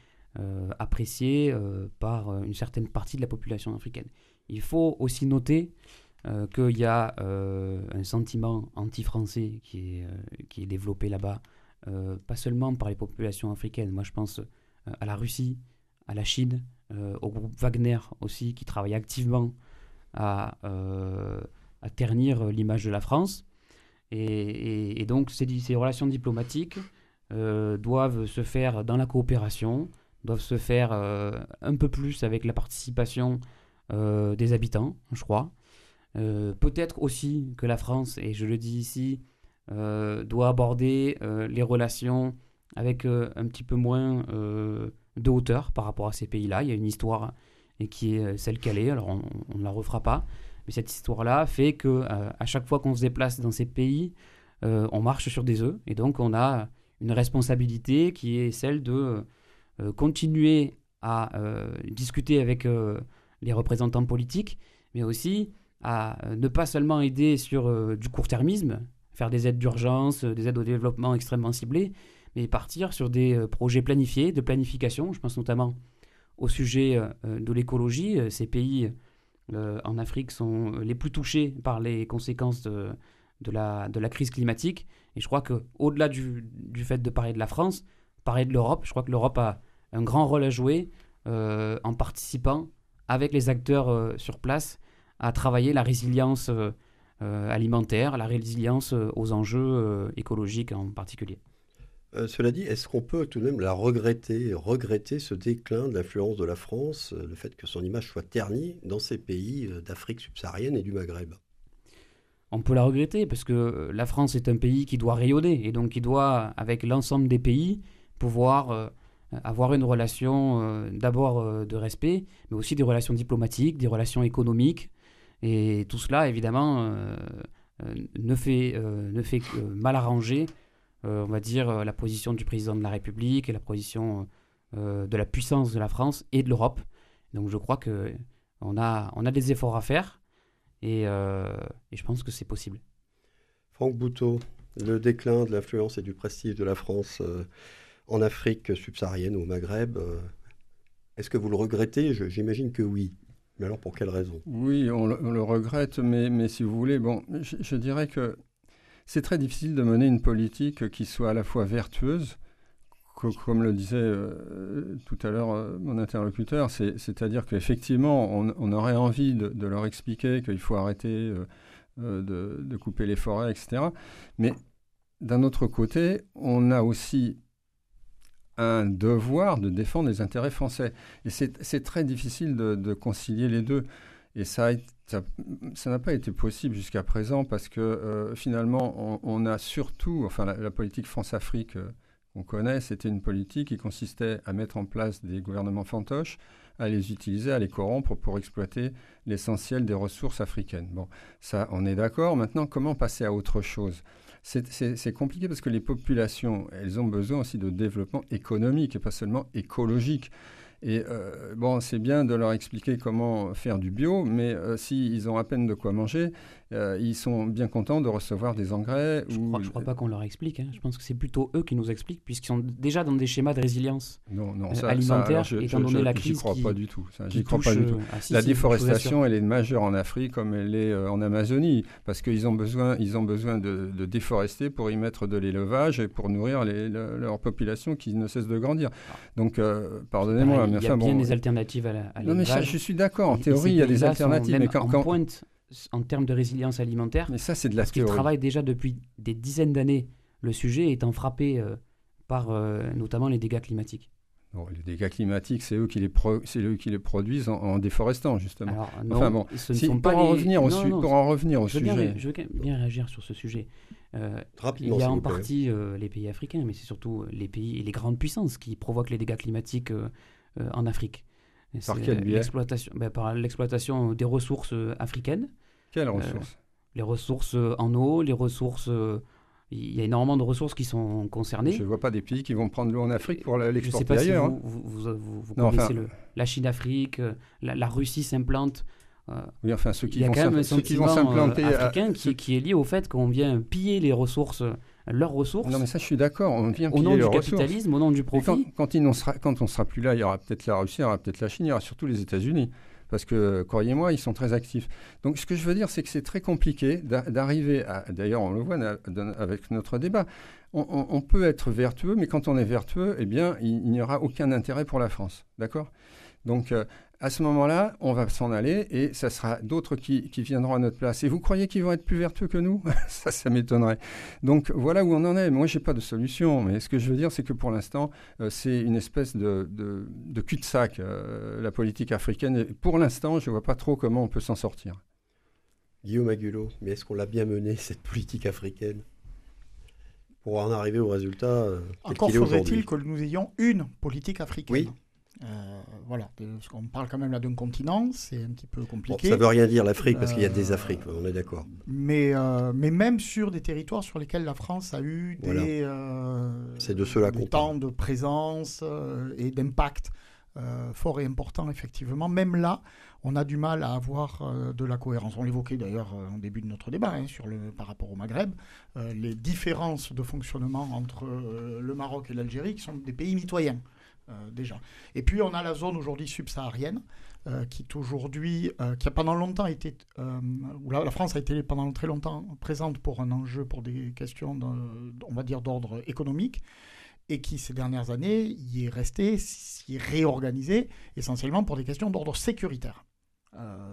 Speaker 5: appréciées par une certaine partie de la population africaine. Il faut aussi noter euh, qu'il y a euh, un sentiment anti-français qui euh, qui est développé là-bas, pas seulement par les populations africaines. Moi, je pense à la Russie, à la Chine, au groupe Wagner aussi, qui travaille activement à, à ternir l'image de la France. Et, donc, ces, relations diplomatiques doivent se faire dans la coopération, doivent se faire un peu plus avec la participation des habitants, je crois. Euh, peut-être aussi que la France, et je le dis ici, euh, doit aborder euh, les relations avec un petit peu moins de hauteur par rapport à ces pays-là. Il y a une histoire et qui est celle qu'elle est, alors on ne la refera pas. Mais cette histoire-là fait que à chaque fois qu'on se déplace dans ces pays, on marche sur des œufs. Et donc on a une responsabilité qui est celle de continuer à discuter avec les représentants politiques, mais aussi à euh, ne pas seulement aider sur euh, du court-termisme, faire des aides d'urgence, euh, des aides au développement extrêmement ciblées, mais partir sur des projets planifiés, de planification. Je pense notamment au sujet de l'écologie. Ces pays en Afrique sont les plus touchés par les conséquences de, la, crise climatique. Et je crois qu'au-delà du, fait de parler de la France, parler de l'Europe, je crois que l'Europe a un grand rôle à jouer en participant avec les acteurs sur place à travailler la résilience euh, euh, alimentaire, la résilience euh, aux enjeux écologiques en particulier.
Speaker 2: Cela dit, est-ce qu'on peut tout de même la regretter, regretter ce déclin de l'influence de la France, le fait que son image soit ternie dans ces pays d'Afrique subsaharienne et du Maghreb?
Speaker 5: On peut la regretter parce que la France est un pays qui doit rayonner et donc qui doit, avec l'ensemble des pays, pouvoir avoir une relation d'abord de respect, mais aussi des relations diplomatiques, des relations économiques, et tout cela, évidemment, euh, euh, euh, ne fait que mal arranger, on va dire, la position du président de la République et la position de la puissance de la France et de l'Europe. Donc je crois qu'on a, on a des efforts à faire. Et, et je pense que c'est possible.
Speaker 2: Franck Bouteau, le déclin de l'influence et du prestige de la France en Afrique subsaharienne ou au Maghreb, est-ce que vous le regrettez? J'imagine que oui. Mais alors pour quelle raison?
Speaker 4: Oui, on le, regrette, mais, mais, si vous voulez, bon, je, dirais que c'est très difficile de mener une politique qui soit à la fois vertueuse, comme le disait euh, tout à l'heure euh, mon interlocuteur, c'est-à-dire qu'effectivement, on, aurait envie de, leur expliquer qu'il faut arrêter euh, de, couper les forêts, etc. Mais d'un autre côté, on a aussi un devoir de défendre les intérêts français. Et c'est très difficile de, concilier les deux. Et ça n'a pas été possible jusqu'à présent parce que euh, finalement, on, a surtout, enfin la, politique France-Afrique euh, qu'on connaît, c'était une politique qui consistait à mettre en place des gouvernements fantoches, à les utiliser, à les corrompre pour exploiter l'essentiel des ressources africaines. Bon, ça, on est d'accord. Maintenant, comment passer à autre chose? C'est compliqué parce que les populations, elles ont besoin aussi de développement économique et pas seulement écologique. Et euh, bon, c'est bien de leur expliquer comment faire du bio, mais euh, s'ils ont à peine de quoi manger, euh, ils sont bien contents de recevoir des engrais.
Speaker 5: Je ne crois, pas qu'on leur explique. Hein. Je pense que c'est plutôt eux qui nous expliquent, puisqu'ils sont déjà dans des schémas de résilience
Speaker 4: non, non,
Speaker 5: alimentaire,
Speaker 4: ça, étant donné la crise. crois pas du tout. J'y crois pas du tout. la déforestation, elle est majeure en Afrique comme elle est en Amazonie, parce qu'ils ont besoin, ils ont besoin de, déforester pour y mettre de l'élevage et pour nourrir leur population qui ne cesse de grandir. Donc, pardonnez-moi,
Speaker 5: il y a bien des alternatives à l'élevage.
Speaker 4: Non, mais ça, je suis d'accord. En théorie, il y a des alternatives.
Speaker 5: Mais quand, en pointe en termes de résilience alimentaire.
Speaker 4: Mais ça, c'est de la
Speaker 5: parce
Speaker 4: théorie.
Speaker 5: travaillent déjà depuis des dizaines d'années le sujet étant frappé euh, par euh, notamment les dégâts climatiques.
Speaker 4: les dégâts climatiques, c'est eux, qui les eux qui les produisent en, déforestant, justement.
Speaker 5: Alors, enfin, bon, ce ne sont pour, en
Speaker 4: revenir au pour en revenir au
Speaker 5: je
Speaker 4: sujet.
Speaker 5: je veux bien réagir sur ce sujet. Euh, il y a en partie les pays africains, mais c'est surtout les pays et les grandes puissances qui provoquent les dégâts climatiques en Afrique.
Speaker 4: Par quel biais?
Speaker 5: ben, Par l'exploitation des ressources euh, africaines.
Speaker 4: Quelles euh, ressources?
Speaker 5: Les ressources euh, en eau, les ressources... il y a énormément de ressources qui sont concernées.
Speaker 4: Je ne vois pas des pays qui vont prendre l'eau en Afrique pour l'exporter ailleurs.
Speaker 5: Si vous, vous, vous, vous connaissez le, la Chine-Afrique, la, Russie s'implante.
Speaker 4: oui, enfin, ceux qui
Speaker 5: il y a quand même un
Speaker 4: sentiment
Speaker 5: africain qui, qui, est lié au fait qu'on vient piller les ressources leurs ressources.
Speaker 4: Non, mais ça, je suis d'accord. On vient
Speaker 5: au nom du capitalisme, au nom du profit.
Speaker 4: Quand, il sera, quand on sera plus là, il y aura peut-être la Russie, il y aura peut-être la Chine, il y aura surtout les États-Unis. Parce que, croyez-moi, ils sont très actifs. Donc, ce que je veux dire, c'est que c'est très compliqué d'arriver à. D'ailleurs, on le voit avec notre débat. On, peut être vertueux, mais quand on est vertueux, eh bien, il, n'y aura aucun intérêt pour la France. D'accord? Donc, euh, à ce moment-là, on va s'en aller et ça sera d'autres qui, viendront à notre place. Et vous croyez qu'ils vont être plus vertueux que nous? Ça, ça m'étonnerait. Donc voilà où on en est. Moi, je n'ai pas de solution, mais ce que je veux dire, c'est que pour l'instant, euh, c'est une espèce de, cul-de-sac, euh, la politique africaine. Et pour l'instant, je ne vois pas trop comment on peut s'en sortir.
Speaker 2: Guillaume Agulot, mais est-ce qu'on l'a bien menée, cette politique africaine? Pour en arriver au résultat euh,
Speaker 3: Encore faudrait-il que nous ayons une politique africaine. Oui. Euh, voilà, parce qu'on parle quand même là d'un continent, c'est un petit peu compliqué.
Speaker 2: ça ne veut rien dire l'Afrique, parce qu'il y a des euh, Afriques, on est d'accord.
Speaker 3: Mais, euh, mais même sur des territoires sur lesquels la France a eu des,
Speaker 2: de cela
Speaker 3: temps de présence et d'impact fort et important, effectivement, même là, on a du mal à avoir de la cohérence. On l'évoquait d'ailleurs en début de notre débat hein, sur le, par rapport au Maghreb, les différences de fonctionnement entre le Maroc et l'Algérie, qui sont des pays mitoyens. Euh. Et puis on a la zone aujourd'hui subsaharienne, euh, qui aujourd'hui, euh, qui a pendant longtemps été, où la, France a été pendant très longtemps présente pour un enjeu, pour des questions, on va dire d'ordre économique, et qui ces dernières années y est resté, s'y est réorganisé essentiellement pour des questions d'ordre sécuritaire.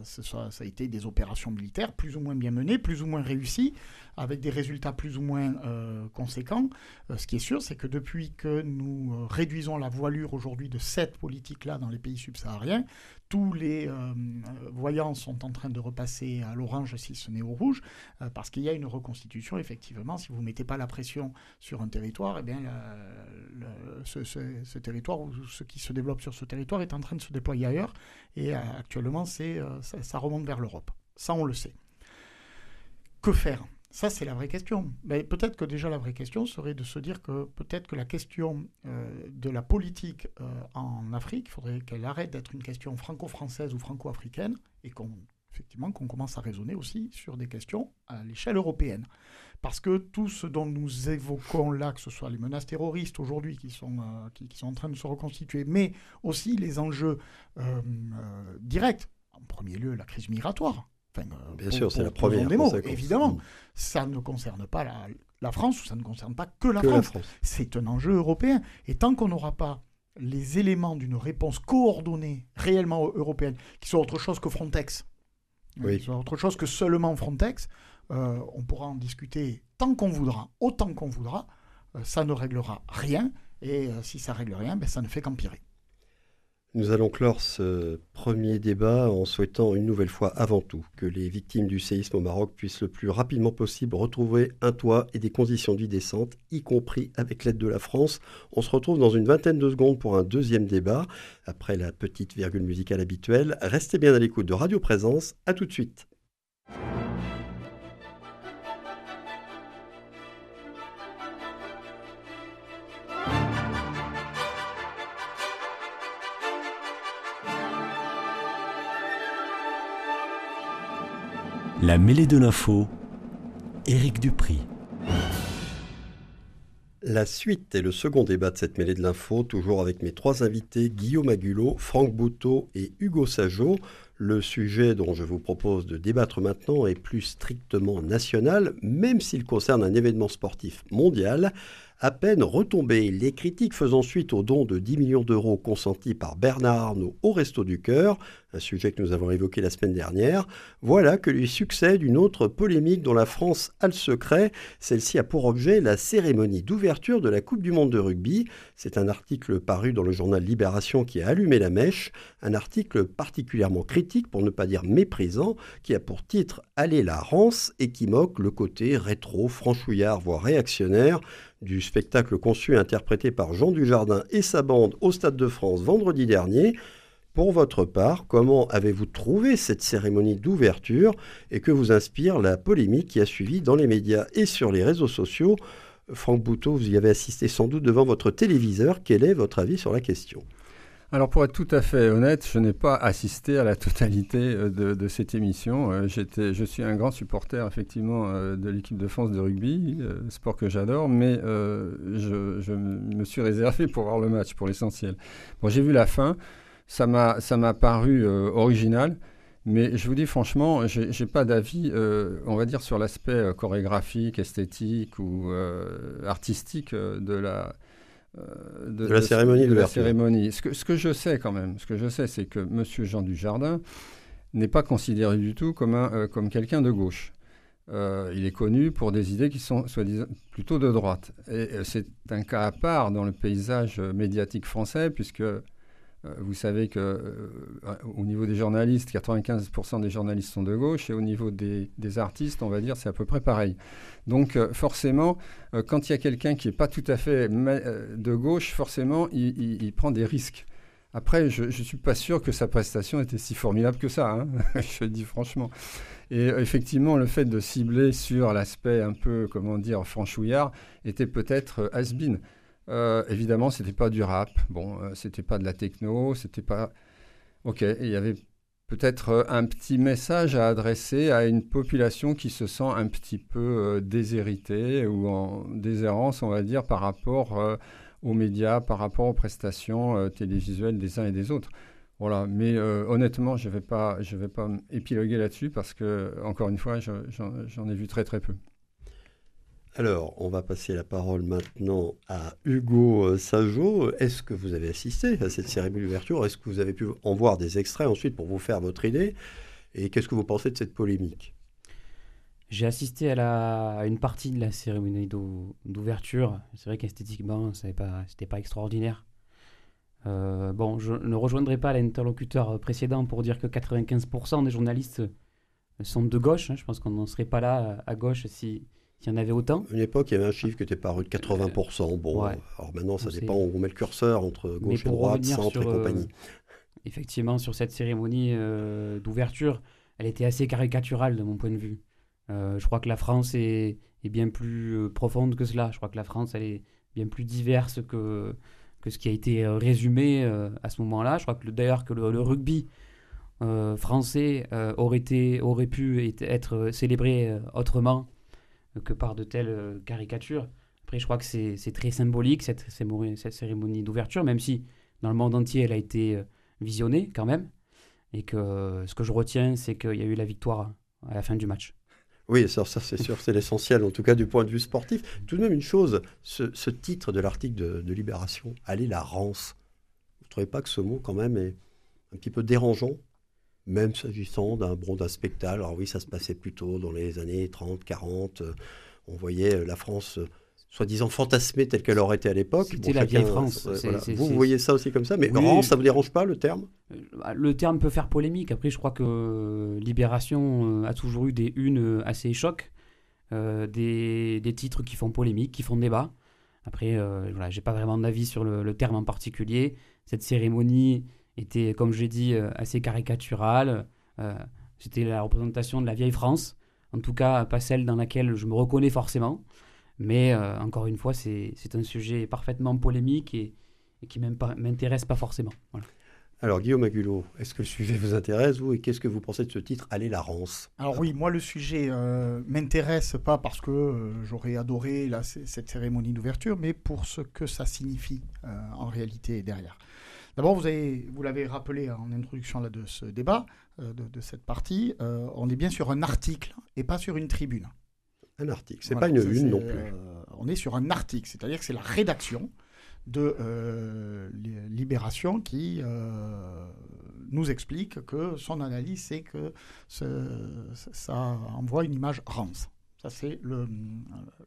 Speaker 3: Ça, a été des opérations militaires plus ou moins bien menées, plus ou moins réussies, avec des résultats plus ou moins euh, conséquents. Euh, ce qui est sûr, c'est que depuis que nous euh, réduisons la voilure aujourd'hui de cette politique-là dans les pays subsahariens, tous les voyants sont en train de repasser à l'orange si ce n'est au rouge, parce qu'il y a une reconstitution, effectivement. Si vous ne mettez pas la pression sur un territoire, eh bien, ce, territoire ou ce qui se développe sur ce territoire est en train de se déployer ailleurs. Et actuellement, ça remonte vers l'Europe. Ça, on le sait. Que faire? Ça, c'est la vraie question. Mais peut-être que déjà la vraie question serait de se dire que peut-être que la question euh, de la politique euh, en Afrique, il faudrait qu'elle arrête d'être une question franco-française ou franco-africaine et qu'on effectivement qu'on commence à raisonner aussi sur des questions à l'échelle européenne. Parce que tout ce dont nous évoquons là, que ce soit les menaces terroristes aujourd'hui qui, sont euh, qui, sont en train de se reconstituer, mais aussi les enjeux directs, en premier lieu la crise migratoire.
Speaker 2: Bien sûr, c'est la première. Des
Speaker 3: mots, évidemment, mm. ça ne concerne pas la, France ou ça ne concerne pas que la France. France. C'est un enjeu européen. Et tant qu'on n'aura pas les éléments d'une réponse coordonnée, réellement européenne, qui soit autre chose que Frontex, oui. autre chose que seulement Frontex, euh, on pourra en discuter tant qu'on voudra, autant qu'on voudra, euh, ça ne réglera rien, et euh, si ça règle rien, ben, ça ne fait qu'empirer.
Speaker 2: Nous allons clore ce premier débat en souhaitant une nouvelle fois avant tout que les victimes du séisme au Maroc puissent le plus rapidement possible retrouver un toit et des conditions de vie décentes, y compris avec l'aide de la France. On se retrouve dans une vingtaine de secondes pour un deuxième débat, après la petite virgule musicale habituelle. Restez bien à l'écoute de Radio Présence, à tout de suite.
Speaker 1: La mêlée de l'info, Éric Dupri.
Speaker 2: La suite et le second débat de cette mêlée de l'info, toujours avec mes trois invités, Guillaume Agulot, Franck Bouteau et Hugo Sajot. Le sujet dont je vous propose de débattre maintenant est plus strictement national, même s'il concerne un événement sportif mondial à peine retombé. Les critiques faisant suite au don de 10 millions d'euros consentis par Bernard Arnault au Resto du Cœur, un sujet que nous avons évoqué la semaine dernière, voilà que lui succède une autre polémique dont la France a le secret. Celle-ci a pour objet la cérémonie d'ouverture de la Coupe du Monde de rugby. C'est un article paru dans le journal Libération qui a allumé la mèche, un article particulièrement critique, pour ne pas dire méprisant, qui a pour titre Aller la rance et qui moque le côté rétro, franchouillard, voire réactionnaire du spectacle conçu et interprété par Jean Dujardin et sa bande au Stade de France vendredi dernier. Pour votre part, comment avez-vous trouvé cette cérémonie d'ouverture et que vous inspire la polémique qui a suivi dans les médias et sur les réseaux sociaux? Franck Bouteau, vous y avez assisté sans doute devant votre téléviseur. Quel est votre avis sur la question?
Speaker 4: Alors pour être tout à fait honnête, je n'ai pas assisté à la totalité euh, de, cette émission. Euh, je suis un grand supporter effectivement euh, de l'équipe de France de rugby, sport que j'adore, mais je, me suis réservé pour voir le match pour l'essentiel. Bon, j'ai vu la fin, ça m'a paru original. Mais je vous dis franchement, je n'ai pas d'avis, on va dire, sur l'aspect chorégraphique, esthétique ou artistique de la,
Speaker 2: euh, de, la cérémonie
Speaker 4: de, la cérémonie. Ce que, ce que, je sais quand même, ce que je sais, c'est que M. Jean Dujardin n'est pas considéré du tout comme, un, euh, comme quelqu'un de gauche. Euh, il est connu pour des idées qui sont soi-disant plutôt de droite. Et c'est un cas à part dans le paysage médiatique français, puisque vous savez que euh, au niveau des journalistes, 95% des journalistes sont de gauche et au niveau des, artistes, on va dire, c'est à peu près pareil. Donc euh, forcément, quand il y a quelqu'un qui n'est pas tout à fait de gauche, forcément, il, prend des risques. Après, je ne suis pas sûr que sa prestation était si formidable que ça, hein je le dis franchement. Et effectivement, le fait de cibler sur l'aspect un peu, comment dire, franchouillard était peut-être has-been. Euh, évidemment, c'était pas du rap. Bon, euh, c'était pas de la techno. C'était pas. Ok, il y avait peut-être euh, un petit message à adresser à une population qui se sent un petit peu déshéritée ou en déshérence, on va dire, par rapport aux médias, par rapport aux prestations télévisuelles des uns et des autres. Voilà, mais honnêtement, je ne vais pas, pas épiloguer là-dessus parce que, encore une fois, j'en ai vu très très peu.
Speaker 2: Alors, on va passer la parole maintenant à Hugo euh, Sajot. Est-ce que vous avez assisté à cette cérémonie d'ouverture? Est-ce que vous avez pu en voir des extraits ensuite pour vous faire votre idée? Et qu'est-ce que vous pensez de cette polémique?
Speaker 5: J'ai assisté à, une partie de la cérémonie d'ouverture. C'est vrai qu'esthétiquement, ce n'était pas, pas extraordinaire. Euh, bon, je ne rejoindrai pas l'interlocuteur précédent pour dire que 95% des journalistes sont de gauche. Hein. Je pense qu'on n'en serait pas là à gauche si il y en avait autant.
Speaker 2: À une époque, il y avait un chiffre qui était paru de 80%. Bon, alors maintenant, ça dépend où on met le curseur entre gauche et droite, centre et compagnie.
Speaker 5: Euh, effectivement, sur cette cérémonie euh, d'ouverture, elle était assez caricaturale de mon point de vue. Euh, je crois que la France est, est, bien plus profonde que cela. Je crois que la France, elle est bien plus diverse que, que ce qui a été résumé à ce moment-là. Je crois que d'ailleurs que le, rugby français aurait, été, aurait pu être célébré autrement que par de telles caricatures. Après, je crois que c'est très symbolique, cette, cérémonie d'ouverture, même si dans le monde entier, elle a été visionnée quand même. Et que ce que je retiens, c'est qu'il y a eu la victoire à la fin du match.
Speaker 2: Oui, ça, c'est sûr, c'est l'essentiel, en tout cas du point de vue sportif. Tout de même, une chose, ce, titre de l'article de, Libération, Aller la rance, vous ne trouvez pas que ce mot, quand même, est un petit peu dérangeant? Même s'agissant d'un d'un spectacle. Alors oui, ça se passait plutôt dans les années 30, 40. On voyait la France soi-disant fantasmée telle qu'elle aurait été à l'époque.
Speaker 5: C'était la vieille France.
Speaker 2: vous, voyez ça aussi comme ça, mais oui. ça ne vous dérange pas le terme?
Speaker 5: Euh, bah, Le terme peut faire polémique. Après, je crois que Libération euh, a toujours eu des unes euh, assez chocs, des, des, titres qui font polémique, qui font débat. Après, euh, voilà, j'ai pas vraiment d'avis sur le, terme en particulier. Cette cérémonie était, comme j'ai dit, assez caricaturale. C'était la représentation de la vieille France, en tout cas pas celle dans laquelle je me reconnais forcément. Mais euh, encore une fois, c'est un sujet parfaitement polémique et, qui ne m'intéresse pas forcément.
Speaker 2: Alors Guillaume Agulot, est-ce que le sujet vous intéresse, vous, et qu'est-ce que vous pensez de ce titre, Aller la rance?
Speaker 3: Alors oui, moi le sujet euh, m'intéresse pas parce que euh, j'aurais adoré cette cérémonie d'ouverture, mais pour ce que ça signifie euh, en réalité derrière. D'abord, vous, vous l'avez rappelé en introduction là, de ce débat, de, cette partie, on est bien sur un article et pas sur une tribune.
Speaker 2: Un article, c'est pas une une non plus. Euh,
Speaker 3: on est sur un article, c'est-à-dire que c'est la rédaction de euh, Libération qui euh, nous explique que son analyse, c'est que ça envoie une image rance. Ça, c'est le,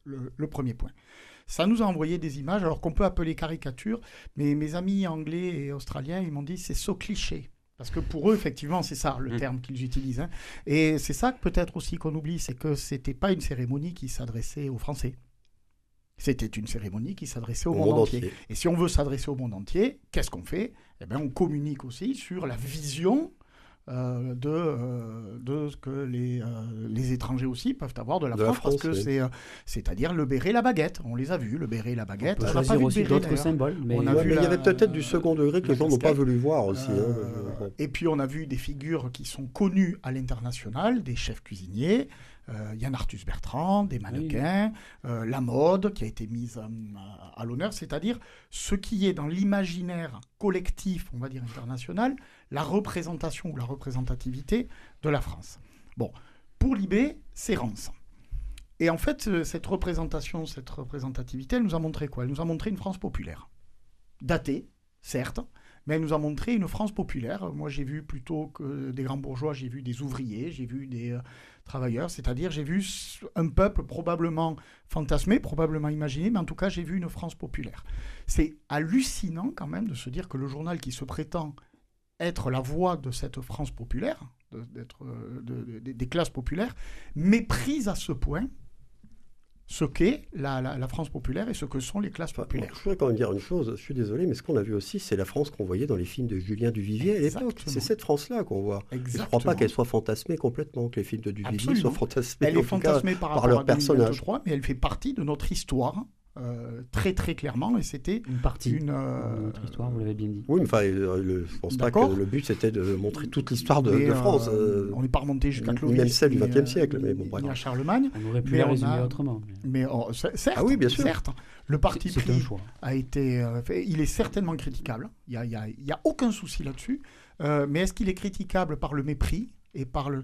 Speaker 3: le, premier point. Ça nous a envoyé des images, alors qu'on peut appeler caricature, mais mes amis anglais et australiens, ils m'ont dit c'est so cliché. Parce que pour eux, effectivement, c'est ça le mm. terme qu'ils utilisent. Hein. Et c'est ça que peut-être aussi qu'on oublie, c'est que ce n'était pas une cérémonie qui s'adressait aux Français. C'était une cérémonie qui s'adressait au, monde, entier. Et si on veut s'adresser au monde entier, qu'est-ce qu'on fait? Eh bien, on communique aussi sur la vision euh, de, euh, de ce que les, euh, les étrangers aussi peuvent avoir de la, France, parce que c'est c'est-à-dire le béret et la baguette. On les a vus, le béret et la baguette.
Speaker 5: On, peut choisir aussi d'autres symboles.
Speaker 2: Mais... On a vu il y avait peut-être du second degré que les gens n'ont pas voulu voir aussi.
Speaker 3: Hein. Et puis on a vu des figures qui sont connues à l'international, des chefs cuisiniers. Yann Arthus Bertrand, des mannequins, la mode qui a été mise à l'honneur, c'est-à-dire ce qui est dans l'imaginaire collectif, on va dire international, la représentation ou la représentativité de la France. Bon, pour Libé, c'est Rance. Et en fait, euh, cette représentation, cette représentativité, elle nous a montré quoi? Elle nous a montré une France populaire. Datée, certes, mais elle nous a montré une France populaire. Moi, j'ai vu plutôt que des grands bourgeois, j'ai vu des ouvriers, j'ai vu des euh, travailleurs, c'est-à-dire j'ai vu un peuple probablement fantasmé, probablement imaginé, mais en tout cas, j'ai vu une France populaire. C'est hallucinant quand même de se dire que le journal qui se prétend être la voix de cette France populaire, d'être euh, des classes populaires, méprise à ce point ce qu'est la, France populaire et ce que sont les classes populaires.
Speaker 2: je voudrais quand même dire une chose, je suis désolé, mais ce qu'on a vu aussi, c'est la France qu'on voyait dans les films de Julien Duvivier à l'époque. C'est cette France-là qu'on voit. Je ne crois pas qu'elle soit fantasmée complètement, que les films de Duvivier soient fantasmés.
Speaker 3: Elle est fantasmée par, rapport leur à personnage. mais elle fait partie de notre histoire euh, très très clairement et c'était
Speaker 5: une partie une euh, notre histoire vous l'avez bien dit
Speaker 2: oui mais enfin euh, je pense pas que le but c'était de montrer toute l'histoire de, France
Speaker 3: on n'est pas remonté jusqu'à Clovis
Speaker 2: même celle du XXe siècle mais bon
Speaker 3: bref. à Charlemagne
Speaker 5: on aurait pu la résumer autrement
Speaker 3: mais, oh, certes ah oui bien sûr certes le parti pris a été il est certainement critiquable il y a, y a, y a aucun souci là-dessus mais est-ce qu'il est critiquable par le mépris et par le.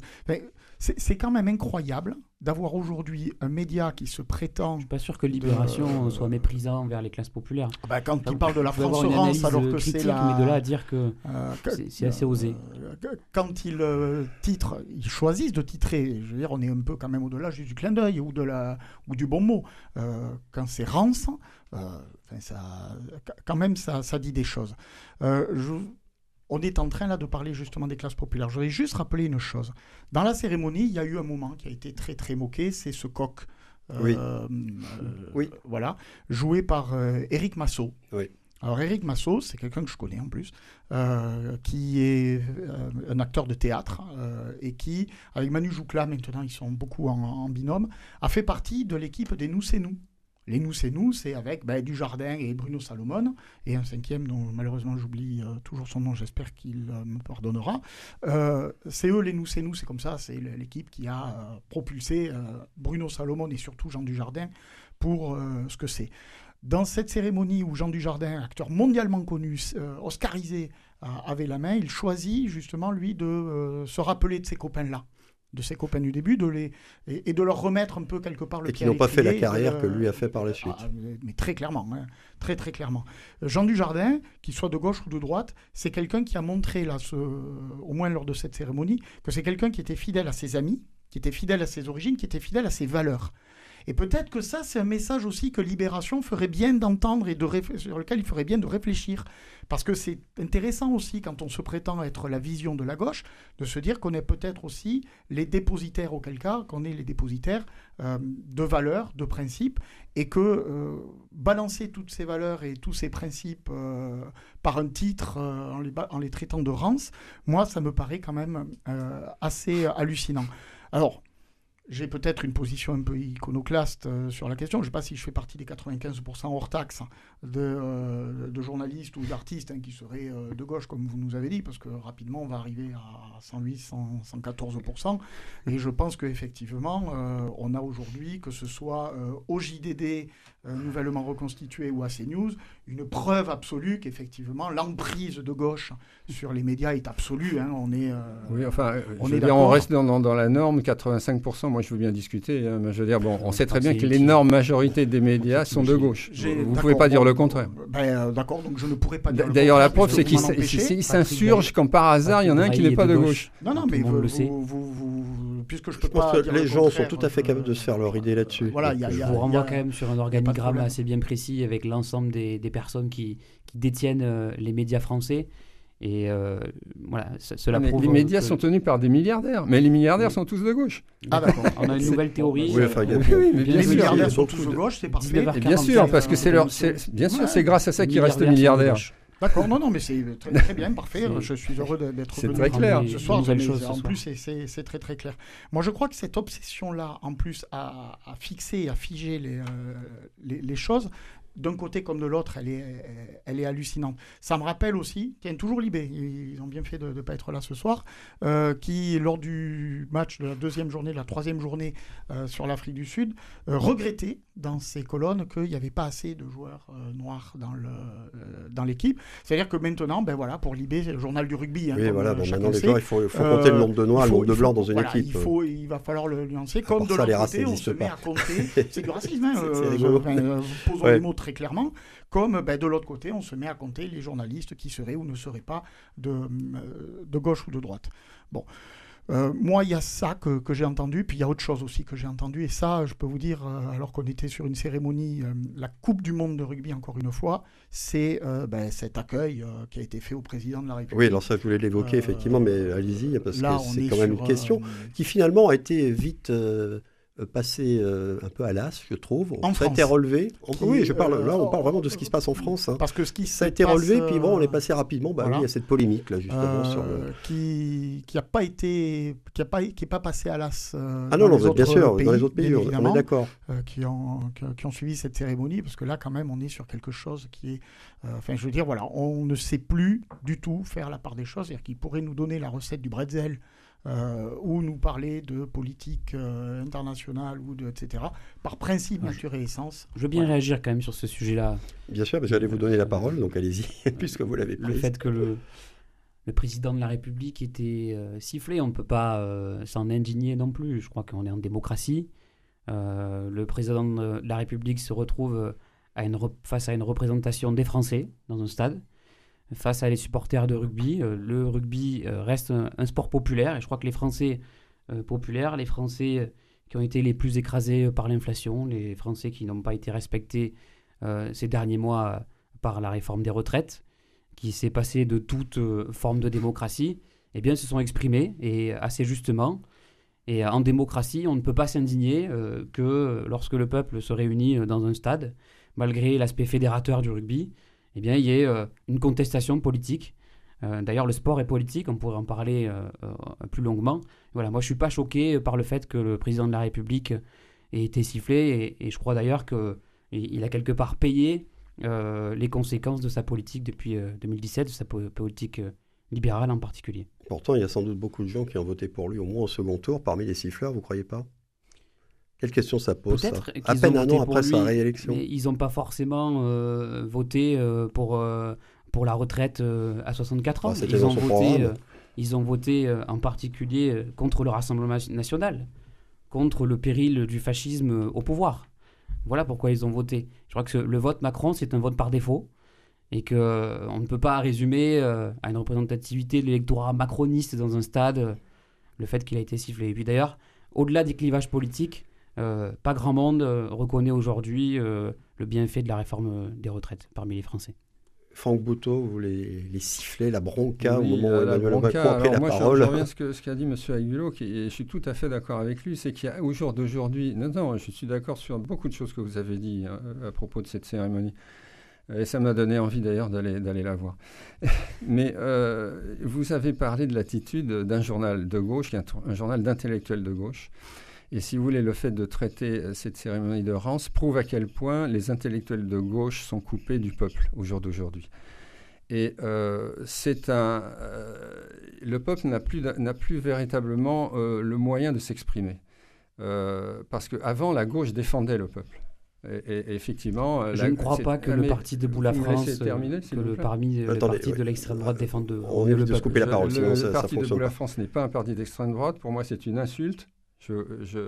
Speaker 3: C'est quand même incroyable d'avoir aujourd'hui un média qui se prétend.
Speaker 5: Je suis pas sûr que Libération soit méprisant envers les classes populaires.
Speaker 3: Ah bah, quand il parle de la France France, alors que c'est la.
Speaker 5: Mais de là à dire que euh, c'est assez osé.
Speaker 3: Euh, quand il euh, titre, ils choisissent de titrer. Je veux dire, on est un peu quand même au-delà du clin d'œil ou de la ou du bon mot. quand c'est rance, ça, quand même ça, ça dit des choses. je on est en train là de parler justement des classes populaires. Je voudrais juste rappeler une chose. Dans la cérémonie, il y a eu un moment qui a été très très moqué, c'est ce coq.
Speaker 2: Euh, oui.
Speaker 3: Euh, oui. Voilà, joué par euh, Éric Massot.
Speaker 2: Oui.
Speaker 3: Alors Éric Massot, c'est quelqu'un que je connais en plus, qui est un acteur de théâtre et qui, avec Manu Joucla maintenant, ils sont beaucoup en, binôme, a fait partie de l'équipe des Nous c'est nous Les nous, c'est nous, c'est avec ben, Dujardin et Bruno Salomon, et un cinquième dont malheureusement j'oublie euh, toujours son nom, j'espère qu'il euh, me pardonnera. Euh, c'est eux, les nous, c'est nous, c'est comme ça, c'est l'équipe qui a propulsé Bruno Salomon et surtout Jean Dujardin pour ce que c'est. Dans cette cérémonie où Jean Dujardin, acteur mondialement connu, oscarisé, avait la main, il choisit justement, lui, de se rappeler de ces copains-là de ses copains du début de les, et, de leur remettre un peu quelque part le
Speaker 2: Et qui n'ont pas fait la carrière que lui a fait par la suite. Ah,
Speaker 3: mais, très clairement, hein, très très clairement. Jean Dujardin, qu'il soit de gauche ou de droite, c'est quelqu'un qui a montré, là, ce, au moins lors de cette cérémonie, que c'est quelqu'un qui était fidèle à ses amis, qui était fidèle à ses origines, qui était fidèle à ses valeurs. Et peut-être que ça, c'est un message aussi que Libération ferait bien d'entendre et de sur lequel il ferait bien de réfléchir. Parce que c'est intéressant aussi, quand on se prétend être la vision de la gauche, de se dire qu'on est peut-être aussi les dépositaires, auquel cas, qu'on est les dépositaires euh, de valeurs, de principes, et que euh, balancer toutes ces valeurs et tous ces principes euh, par un titre en les, en, les, traitant de rance, moi, ça me paraît quand même assez hallucinant. Alors, j'ai peut-être une position un peu iconoclaste euh, sur la question. Je ne sais pas si je fais partie des 95% hors taxe de, euh, de journalistes ou d'artistes hein, qui seraient euh, de gauche, comme vous nous avez dit, parce que rapidement, on va arriver à 108, 114%. Et je pense qu'effectivement, on a aujourd'hui, que ce soit au JDD, nouvellement reconstitué, ou à CNews, une preuve absolue qu'effectivement, l'emprise de gauche sur les médias est absolue. Hein. On est,
Speaker 4: oui, enfin, on, est on reste dans, dans, la norme, 85% moi je veux bien discuter. Hein, je veux dire, bon, on sait très bien que l'énorme majorité des médias sont de gauche. Vous ne pouvez pas dire le contraire.
Speaker 3: Ben, euh, d'accord, donc je ne pourrais pas dire.
Speaker 4: D'ailleurs, la preuve, c'est qu'ils s'insurgent quand par hasard, il y en a un qui n'est pas de gauche.
Speaker 3: Non, non, mais vous, puisque je peux pas.
Speaker 2: Que les gens sont tout à fait capables de se faire leur idée là-dessus.
Speaker 5: Voilà, je vous renvoie quand même sur un organigramme assez bien précis avec l'ensemble des personnes qui détiennent euh, les médias français. Et euh, voilà, cela
Speaker 4: Les médias sont tenus par des milliardaires, mais les milliardaires sont tous de gauche.
Speaker 5: Ah d'accord, on a une nouvelle théorie.
Speaker 3: Oui, mais bien les milliardaires sont tous de gauche, c'est parfait.
Speaker 4: bien sûr, parce que c'est leur, bien sûr, c'est grâce à ça qu'ils restent milliardaires.
Speaker 3: D'accord, non, non, mais c'est très, très, bien, parfait. Je suis heureux d'être
Speaker 4: C'est très clair.
Speaker 3: Ce soir, en plus, c'est très très clair. Moi, je crois que cette obsession-là, en plus, à, à fixer, à figer les, euh, les, les, choses, d'un côté comme de l'autre, elle est, elle est hallucinante. Ça me rappelle aussi, tiens, toujours Libé, ils ont bien fait de ne pas être là ce soir, euh, qui, lors du match de la deuxième journée, de la troisième journée euh, sur l'Afrique du Sud, euh, regrettait dans ses colonnes qu'il n'y avait pas assez de joueurs noirs dans, le, dans l'équipe. C'est-à-dire que maintenant, ben voilà, pour Libé, c'est le journal du rugby.
Speaker 2: Hein, oui, voilà, maintenant les joueurs, il faut, compter le nombre de noirs, le nombre de blancs dans une équipe.
Speaker 3: Il, faut, il va falloir le nuancer. Comme de l'autre côté, on se met à compter. c'est du racisme, hein, posons les mots très clairement, comme ben, de l'autre côté, on se met à compter les journalistes qui seraient ou ne seraient pas de, euh, de gauche ou de droite. Bon. Euh, moi, il y a ça que, que j'ai entendu, puis il y a autre chose aussi que j'ai entendu, et ça, je peux vous dire, euh, alors qu'on était sur une cérémonie, la Coupe du Monde de rugby, encore une fois, c'est ben, cet accueil qui a été fait au président de la République.
Speaker 2: Oui, alors ça, je voulais l'évoquer, effectivement, mais allez-y, parce que c'est quand même une question qui finalement a été vite passé euh, un peu à l'as, je trouve.
Speaker 3: En
Speaker 2: ça
Speaker 3: a
Speaker 2: été relevé. oui, je parle, là, on parle vraiment de ce qui se passe en France. Hein.
Speaker 3: Parce que ce qui
Speaker 2: ça a été relevé, puis bon, on est passé rapidement. Bah, il y a cette polémique là, justement, sur
Speaker 3: euh, qui qui a pas été, qui a pas, qui est pas passé à l'as.
Speaker 2: ah non, non, bien sûr, dans les autres pays, on est d'accord.
Speaker 3: qui ont qui, ont suivi cette cérémonie, parce que là, quand même, on est sur quelque chose qui est, enfin, je veux dire, voilà, on ne sait plus du tout faire la part des choses, c'est-à-dire qu'il pourrait nous donner la recette du bretzel euh, ou nous parler de politique euh, internationale, ou de, etc., par principe, nature et essence.
Speaker 5: Je veux bien réagir quand même sur ce sujet-là.
Speaker 2: Bien sûr, j'allais vous donner la parole, donc allez-y, puisque vous l'avez
Speaker 5: Le fait que le, le président de la République était euh, sifflé, on ne peut pas s'en indigner non plus. Je crois qu'on est en démocratie. le président de la République se retrouve à une face à une représentation des Français dans un stade face à les supporters de rugby. Euh, le rugby euh, reste un, sport populaire et je crois que les Français euh, populaires, les Français qui ont été les plus écrasés par l'inflation, les Français qui n'ont pas été respectés ces derniers mois par la réforme des retraites, qui s'est passé de toute forme de démocratie, eh se sont exprimés et assez justement. Et en démocratie, on ne peut pas s'indigner que lorsque le peuple se réunit dans un stade, malgré l'aspect fédérateur du rugby, eh bien, il y ait euh, une contestation politique. Euh, d'ailleurs, le sport est politique, on pourrait en parler euh, plus longuement. Voilà, moi, je ne suis pas choqué par le fait que le président de la République ait été sifflé, et, je crois d'ailleurs que il a quelque part payé les conséquences de sa politique depuis 2017, de sa politique libérale en particulier.
Speaker 2: Pourtant, il y a sans doute beaucoup de gens qui ont voté pour lui, au moins au second tour, parmi les siffleurs, vous croyez pas? Quelle question ça pose ça À peine un an après sa réélection.
Speaker 5: Mais ils n'ont pas forcément euh, voté euh, pour, euh, pour la retraite à 64 ans.
Speaker 2: Ah, ils, ont voté,
Speaker 5: ils, ont voté, en particulier contre le Rassemblement national, contre le péril du fascisme au pouvoir. Voilà pourquoi ils ont voté. Je crois que le vote Macron, c'est un vote par défaut et qu'on ne peut pas résumer à une représentativité de l'électorat macroniste dans un stade le fait qu'il a été sifflé. Et puis d'ailleurs, au-delà des clivages politiques, euh, pas grand monde euh, reconnaît aujourd'hui euh, le bienfait de la réforme des retraites parmi les Français.
Speaker 2: Franck Bouteau, vous les, les sifflez, la bronca au moment où
Speaker 4: Emmanuel Macron a pris la moi, parole. Je, je reviens à ce qu'a ce dit M. Aguilot, et je suis tout à fait d'accord avec lui, c'est qu'au jour d'aujourd'hui, non, non, je suis d'accord sur beaucoup de choses que vous avez dit hein, à propos de cette cérémonie. Et ça m'a donné envie d'ailleurs d'aller, d'aller la voir. Mais vous avez parlé de l'attitude d'un journal de gauche, un journal d'intellectuels de gauche, et si vous voulez, le fait de traiter euh, cette cérémonie de Rance prouve à quel point les intellectuels de gauche sont coupés du peuple au jour d'aujourd'hui. Et euh, c'est un, euh, le peuple n'a plus, n'a plus véritablement le moyen de s'exprimer. parce qu'avant, la gauche défendait le peuple. Et, effectivement,
Speaker 5: je ne crois pas que le parti de la France, terminer, que le, parmi le parti de l'extrême droite défende de,
Speaker 2: on le, de couper la parole.
Speaker 4: Le, le parti de la France n'est pas un parti d'extrême droite. Pour moi, c'est une insulte. Je, je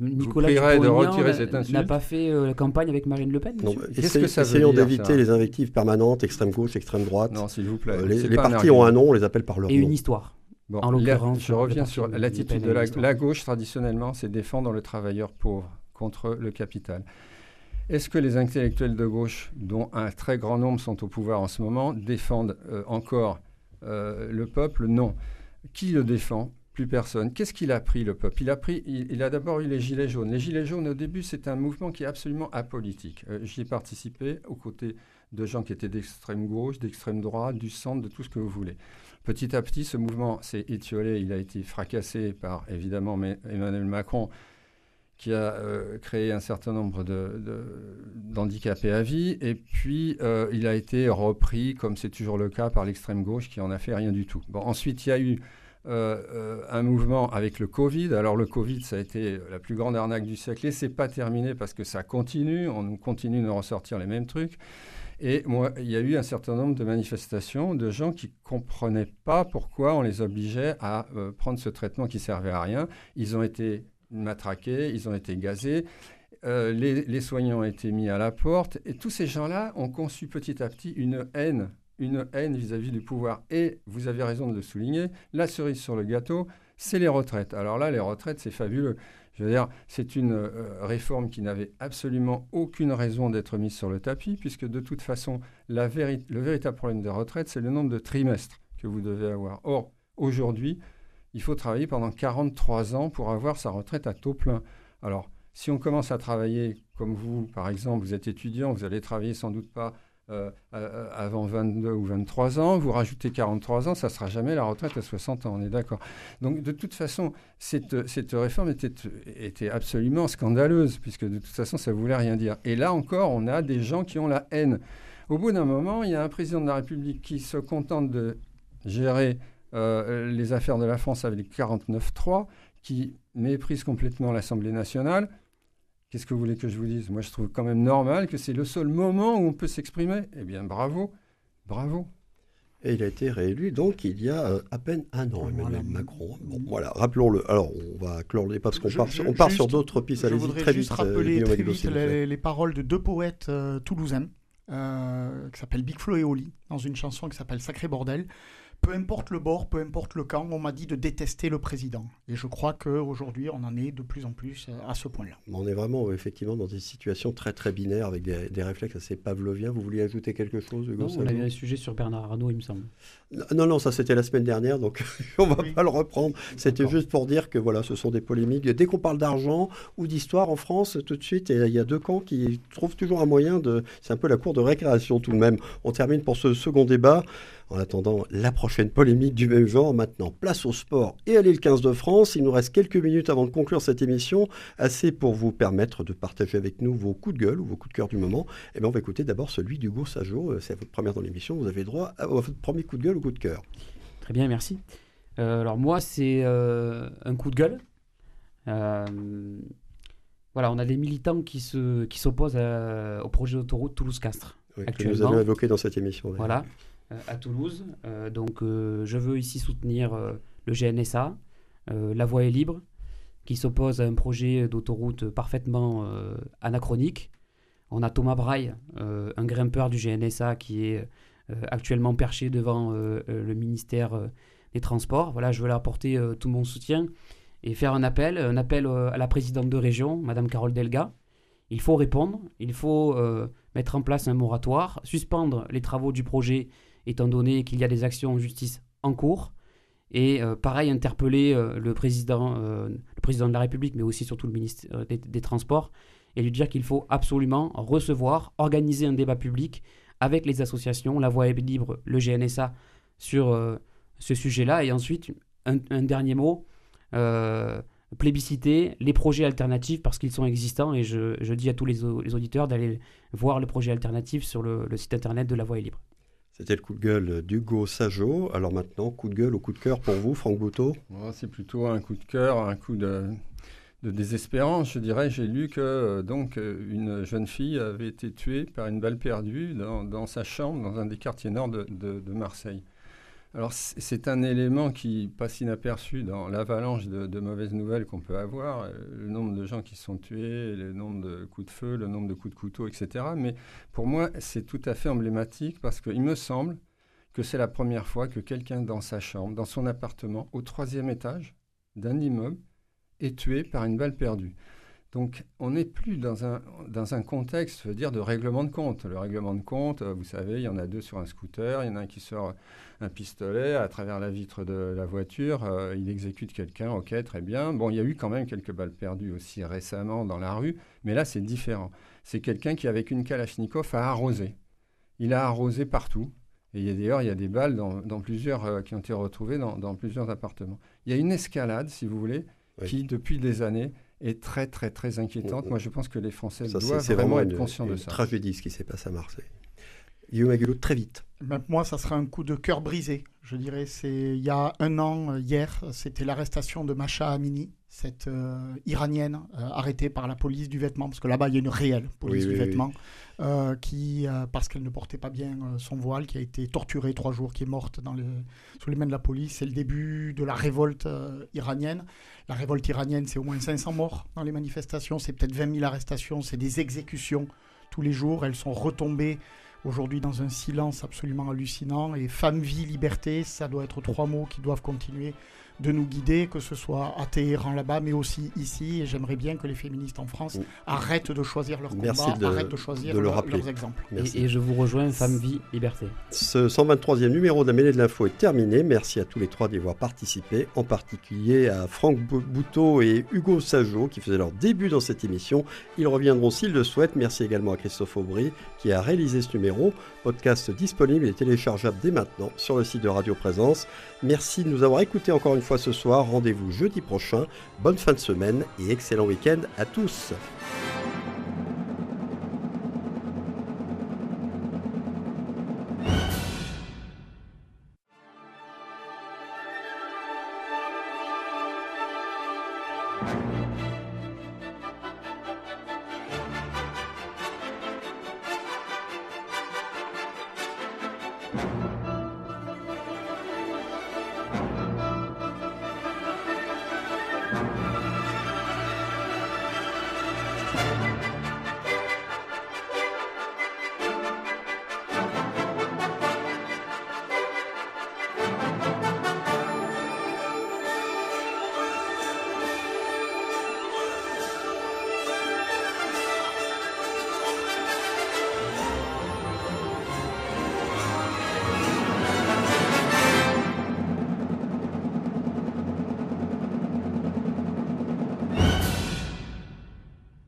Speaker 5: Nicolas
Speaker 4: vous de retirer cette insulte.
Speaker 5: n'a pas fait euh, la campagne avec Marine Le Pen
Speaker 2: Qu'est-ce que ça Essayons d'éviter les invectives permanentes, extrême gauche, extrême droite.
Speaker 4: Non, s'il vous plaît.
Speaker 2: Euh, les, partis ont un nom, on les appelle par leur
Speaker 5: Et une histoire.
Speaker 4: Bon, en l'occurrence, je reviens sur l'attitude de la, la, gauche traditionnellement, c'est défendre le travailleur pauvre contre le capital. Est-ce que les intellectuels de gauche, dont un très grand nombre sont au pouvoir en ce moment, défendent euh, encore le peuple? Non. Qui le défend? Plus personne. Qu'est-ce qu'il a pris, le peuple? Il a, pris, il, a d'abord eu les Gilets jaunes. Les Gilets jaunes, au début, c'est un mouvement qui est absolument apolitique. Euh, j'y ai participé aux côtés de gens qui étaient d'extrême gauche, d'extrême droite, du centre, de tout ce que vous voulez. Petit à petit, ce mouvement s'est étiolé. Il a été fracassé par, évidemment, Emmanuel Macron, qui a euh, créé un certain nombre d'handicapés de, à vie. Et puis, euh, il a été repris, comme c'est toujours le cas, par l'extrême gauche, qui en a fait rien du tout. Bon, ensuite, il y a eu euh, euh, un mouvement avec le Covid. Alors le Covid, ça a été la plus grande arnaque du siècle et c'est pas terminé parce que ça continue. On continue de ressortir les mêmes trucs. Et moi, il y a eu un certain nombre de manifestations de gens qui comprenaient pas pourquoi on les obligeait à euh, prendre ce traitement qui servait à rien. Ils ont été matraqués, ils ont été gazés. les, les, soignants ont été mis à la porte et tous ces gens-là ont conçu petit à petit une haine une haine vis-à-vis du pouvoir. Et vous avez raison de le souligner, la cerise sur le gâteau, c'est les retraites. Alors là, les retraites, c'est fabuleux. Je veux dire, c'est une euh, réforme qui n'avait absolument aucune raison d'être mise sur le tapis, puisque de toute façon, le véritable problème des retraites, c'est le nombre de trimestres que vous devez avoir. Or, aujourd'hui, il faut travailler pendant 43 ans pour avoir sa retraite à taux plein. Alors, si on commence à travailler comme vous, par exemple, vous êtes étudiant, vous allez travailler sans doute pas euh, euh, avant 22 ou 23 ans, vous rajoutez 43 ans, ça ne sera jamais la retraite à 60 ans, on est d'accord. Donc de toute façon, cette, réforme était, était, absolument scandaleuse, puisque de toute façon, ça ne voulait rien dire. Et là encore, on a des gens qui ont la haine. Au bout d'un moment, il y a un président de la République qui se contente de gérer euh, les affaires de la France avec 49-3, qui méprise complètement l'Assemblée nationale, Qu'est-ce que vous voulez que je vous dise? Moi, je trouve quand même normal que c'est le seul moment où on peut s'exprimer. Eh bien, bravo, bravo.
Speaker 2: Et il a été réélu donc il y a euh, à peine un an, Emmanuel Macron. Bon, voilà, rappelons-le. Alors, on va clore les pas parce qu'on part, on part sur d'autres pistes.
Speaker 3: Je voudrais très juste euh, rappeler très vite les, paroles de deux poètes euh, toulousains qui s'appellent Big Flo et Oli dans une chanson qui s'appelle Sacré Bordel peu importe le bord, peu importe le camp, on m'a dit de détester le président. Et je crois qu'aujourd'hui, on en est de plus en plus euh, à ce point-là.
Speaker 2: On est vraiment effectivement dans des situations très très binaires avec des, réflexes assez pavloviens. Vous vouliez ajouter quelque chose, Hugo
Speaker 5: Non, on avait un sujet sur Bernard Arnault, il me semble.
Speaker 2: Non, non, ça c'était la semaine dernière, donc on va pas le reprendre. C'était juste pour dire que voilà, ce sont des polémiques. Dès qu'on parle d'argent ou d'histoire en France, tout de suite, il y a deux camps qui trouvent toujours un moyen de... C'est un peu la cour de récréation tout de même. On termine pour ce second débat En attendant la prochaine polémique du même genre, maintenant place au sport et à l'île 15 de France. Il nous reste quelques minutes avant de conclure cette émission, assez pour vous permettre de partager avec nous vos coups de gueule ou vos coups de cœur du moment. Et eh bien on va écouter d'abord celui d'Hugo Sajo. Euh, c'est votre première dans l'émission, vous avez droit à votre premier coup de gueule ou coup de cœur.
Speaker 5: Très bien, merci. Euh, alors moi, c'est euh, un coup de gueule. voilà, on a des militants qui se qui s'opposent au projet d'autoroute Toulouse-Castres.
Speaker 2: Oui, que nous avons évoqué dans cette émission.
Speaker 5: Voilà. Euh, à Toulouse. Euh, donc euh, je veux ici soutenir le GNSA, La Voie est libre, qui s'oppose à un projet d'autoroute parfaitement anachronique. On a Thomas Braille, un grimpeur du GNSA qui est actuellement perché devant le ministère des Transports. Voilà, je veux leur apporter tout mon soutien et faire un appel, un appel à la présidente de région, Madame Carole Delga. Il faut répondre, il faut mettre en place un moratoire, suspendre les travaux du projet étant donné qu'il y a des actions en justice en cours. Et euh, pareil, interpeller euh, le, président, euh, le président de la République, mais aussi surtout le ministre des, Transports, et lui dire qu'il faut absolument recevoir, organiser un débat public avec les associations, la Voix est libre, le GNSA, sur ce sujet-là. Et ensuite, un, dernier mot, plébisciter les projets alternatifs parce qu'ils sont existants. Et je, dis à tous les, auditeurs d'aller voir le projet alternatif sur le, le site internet de la Voix est libre.
Speaker 2: C'était le coup de gueule d'Hugo Sajo. Alors maintenant, coup de gueule ou coup de cœur pour vous, Franck Bouteau
Speaker 4: C'est plutôt un coup de cœur, un coup de, désespérance, je dirais. J'ai lu que euh, donc euh, une jeune fille avait été tuée par une balle perdue dans, sa chambre dans un des quartiers nord de Marseille. Alors c'est un élément qui passe inaperçu dans l'avalanche de, mauvaises nouvelles qu'on peut avoir, euh, le nombre de gens qui sont tués, le nombre de coups de feu, le nombre de coups de couteau, etc. Mais pour moi, c'est tout à fait emblématique parce qu'il me semble que c'est la première fois que quelqu'un dans sa chambre, dans son appartement, au troisième étage d'un immeuble, est tué par une balle perdue. Donc, on n'est plus dans un, dans un contexte, je veux dire, de règlement de compte. Le règlement de compte, vous savez, il y en a deux sur un scooter, il y en a un qui sort un pistolet à travers la vitre de la voiture, euh, il exécute quelqu'un, ok, très bien. Bon, il y a eu quand même quelques balles perdues aussi récemment dans la rue, mais là, c'est différent. C'est quelqu'un qui, avec une Kalachnikov, a arrosé. Il a arrosé partout. Et d'ailleurs, il y a des balles dans, plusieurs, euh, qui ont été retrouvées dans, plusieurs appartements. Il y a une escalade, si vous voulez, qui, depuis des années, est très, très, très inquiétante. Moi, je pense que les Français doivent vraiment, être conscients de ça.
Speaker 2: C'est tragédie ce qui s'est passé à Marseille. Guillaume Aguilot, très vite.
Speaker 3: moi, ça sera un coup de cœur brisé. Je dirais, c'est il y a un an, euh, hier, c'était l'arrestation de Masha Amini, cette euh, Iranienne euh, arrêtée par la police du vêtement, parce que là-bas, il y a une réelle police du vêtement, qui, parce qu'elle ne portait pas bien son voile, qui a été torturée trois jours, qui est morte dans les, sous les mains de la police. C'est le début de la révolte iranienne. La révolte iranienne, c'est au moins 500 morts dans les manifestations, c'est peut-être 20 000 arrestations, c'est des exécutions tous les jours. Elles sont retombées aujourd'hui dans un silence absolument hallucinant. Et femme, vie, liberté, ça doit être trois mots qui doivent continuer de nous guider, que ce soit à Téhéran là-bas, mais aussi ici. Et j'aimerais bien que les féministes en France arrêtent de choisir leur combat, arrêtent de choisir leurs exemples.
Speaker 5: Et, je vous rejoins, Femme, Vie, Liberté.
Speaker 2: Ce 123e numéro de la Mêlée de l'Info est terminé. Merci à tous les trois d'y avoir participé, en particulier à Franck Bouteau et Hugo Sajot qui faisaient leur début dans cette émission. Ils reviendront s'ils le souhaitent. Merci également à Christophe Aubry qui a réalisé ce numéro. Podcast disponible et téléchargeable dès maintenant sur le site de Radio Présence. Merci de nous avoir écoutés encore une fois ce soir. Rendez-vous jeudi prochain. Bonne fin de semaine et excellent week-end à tous.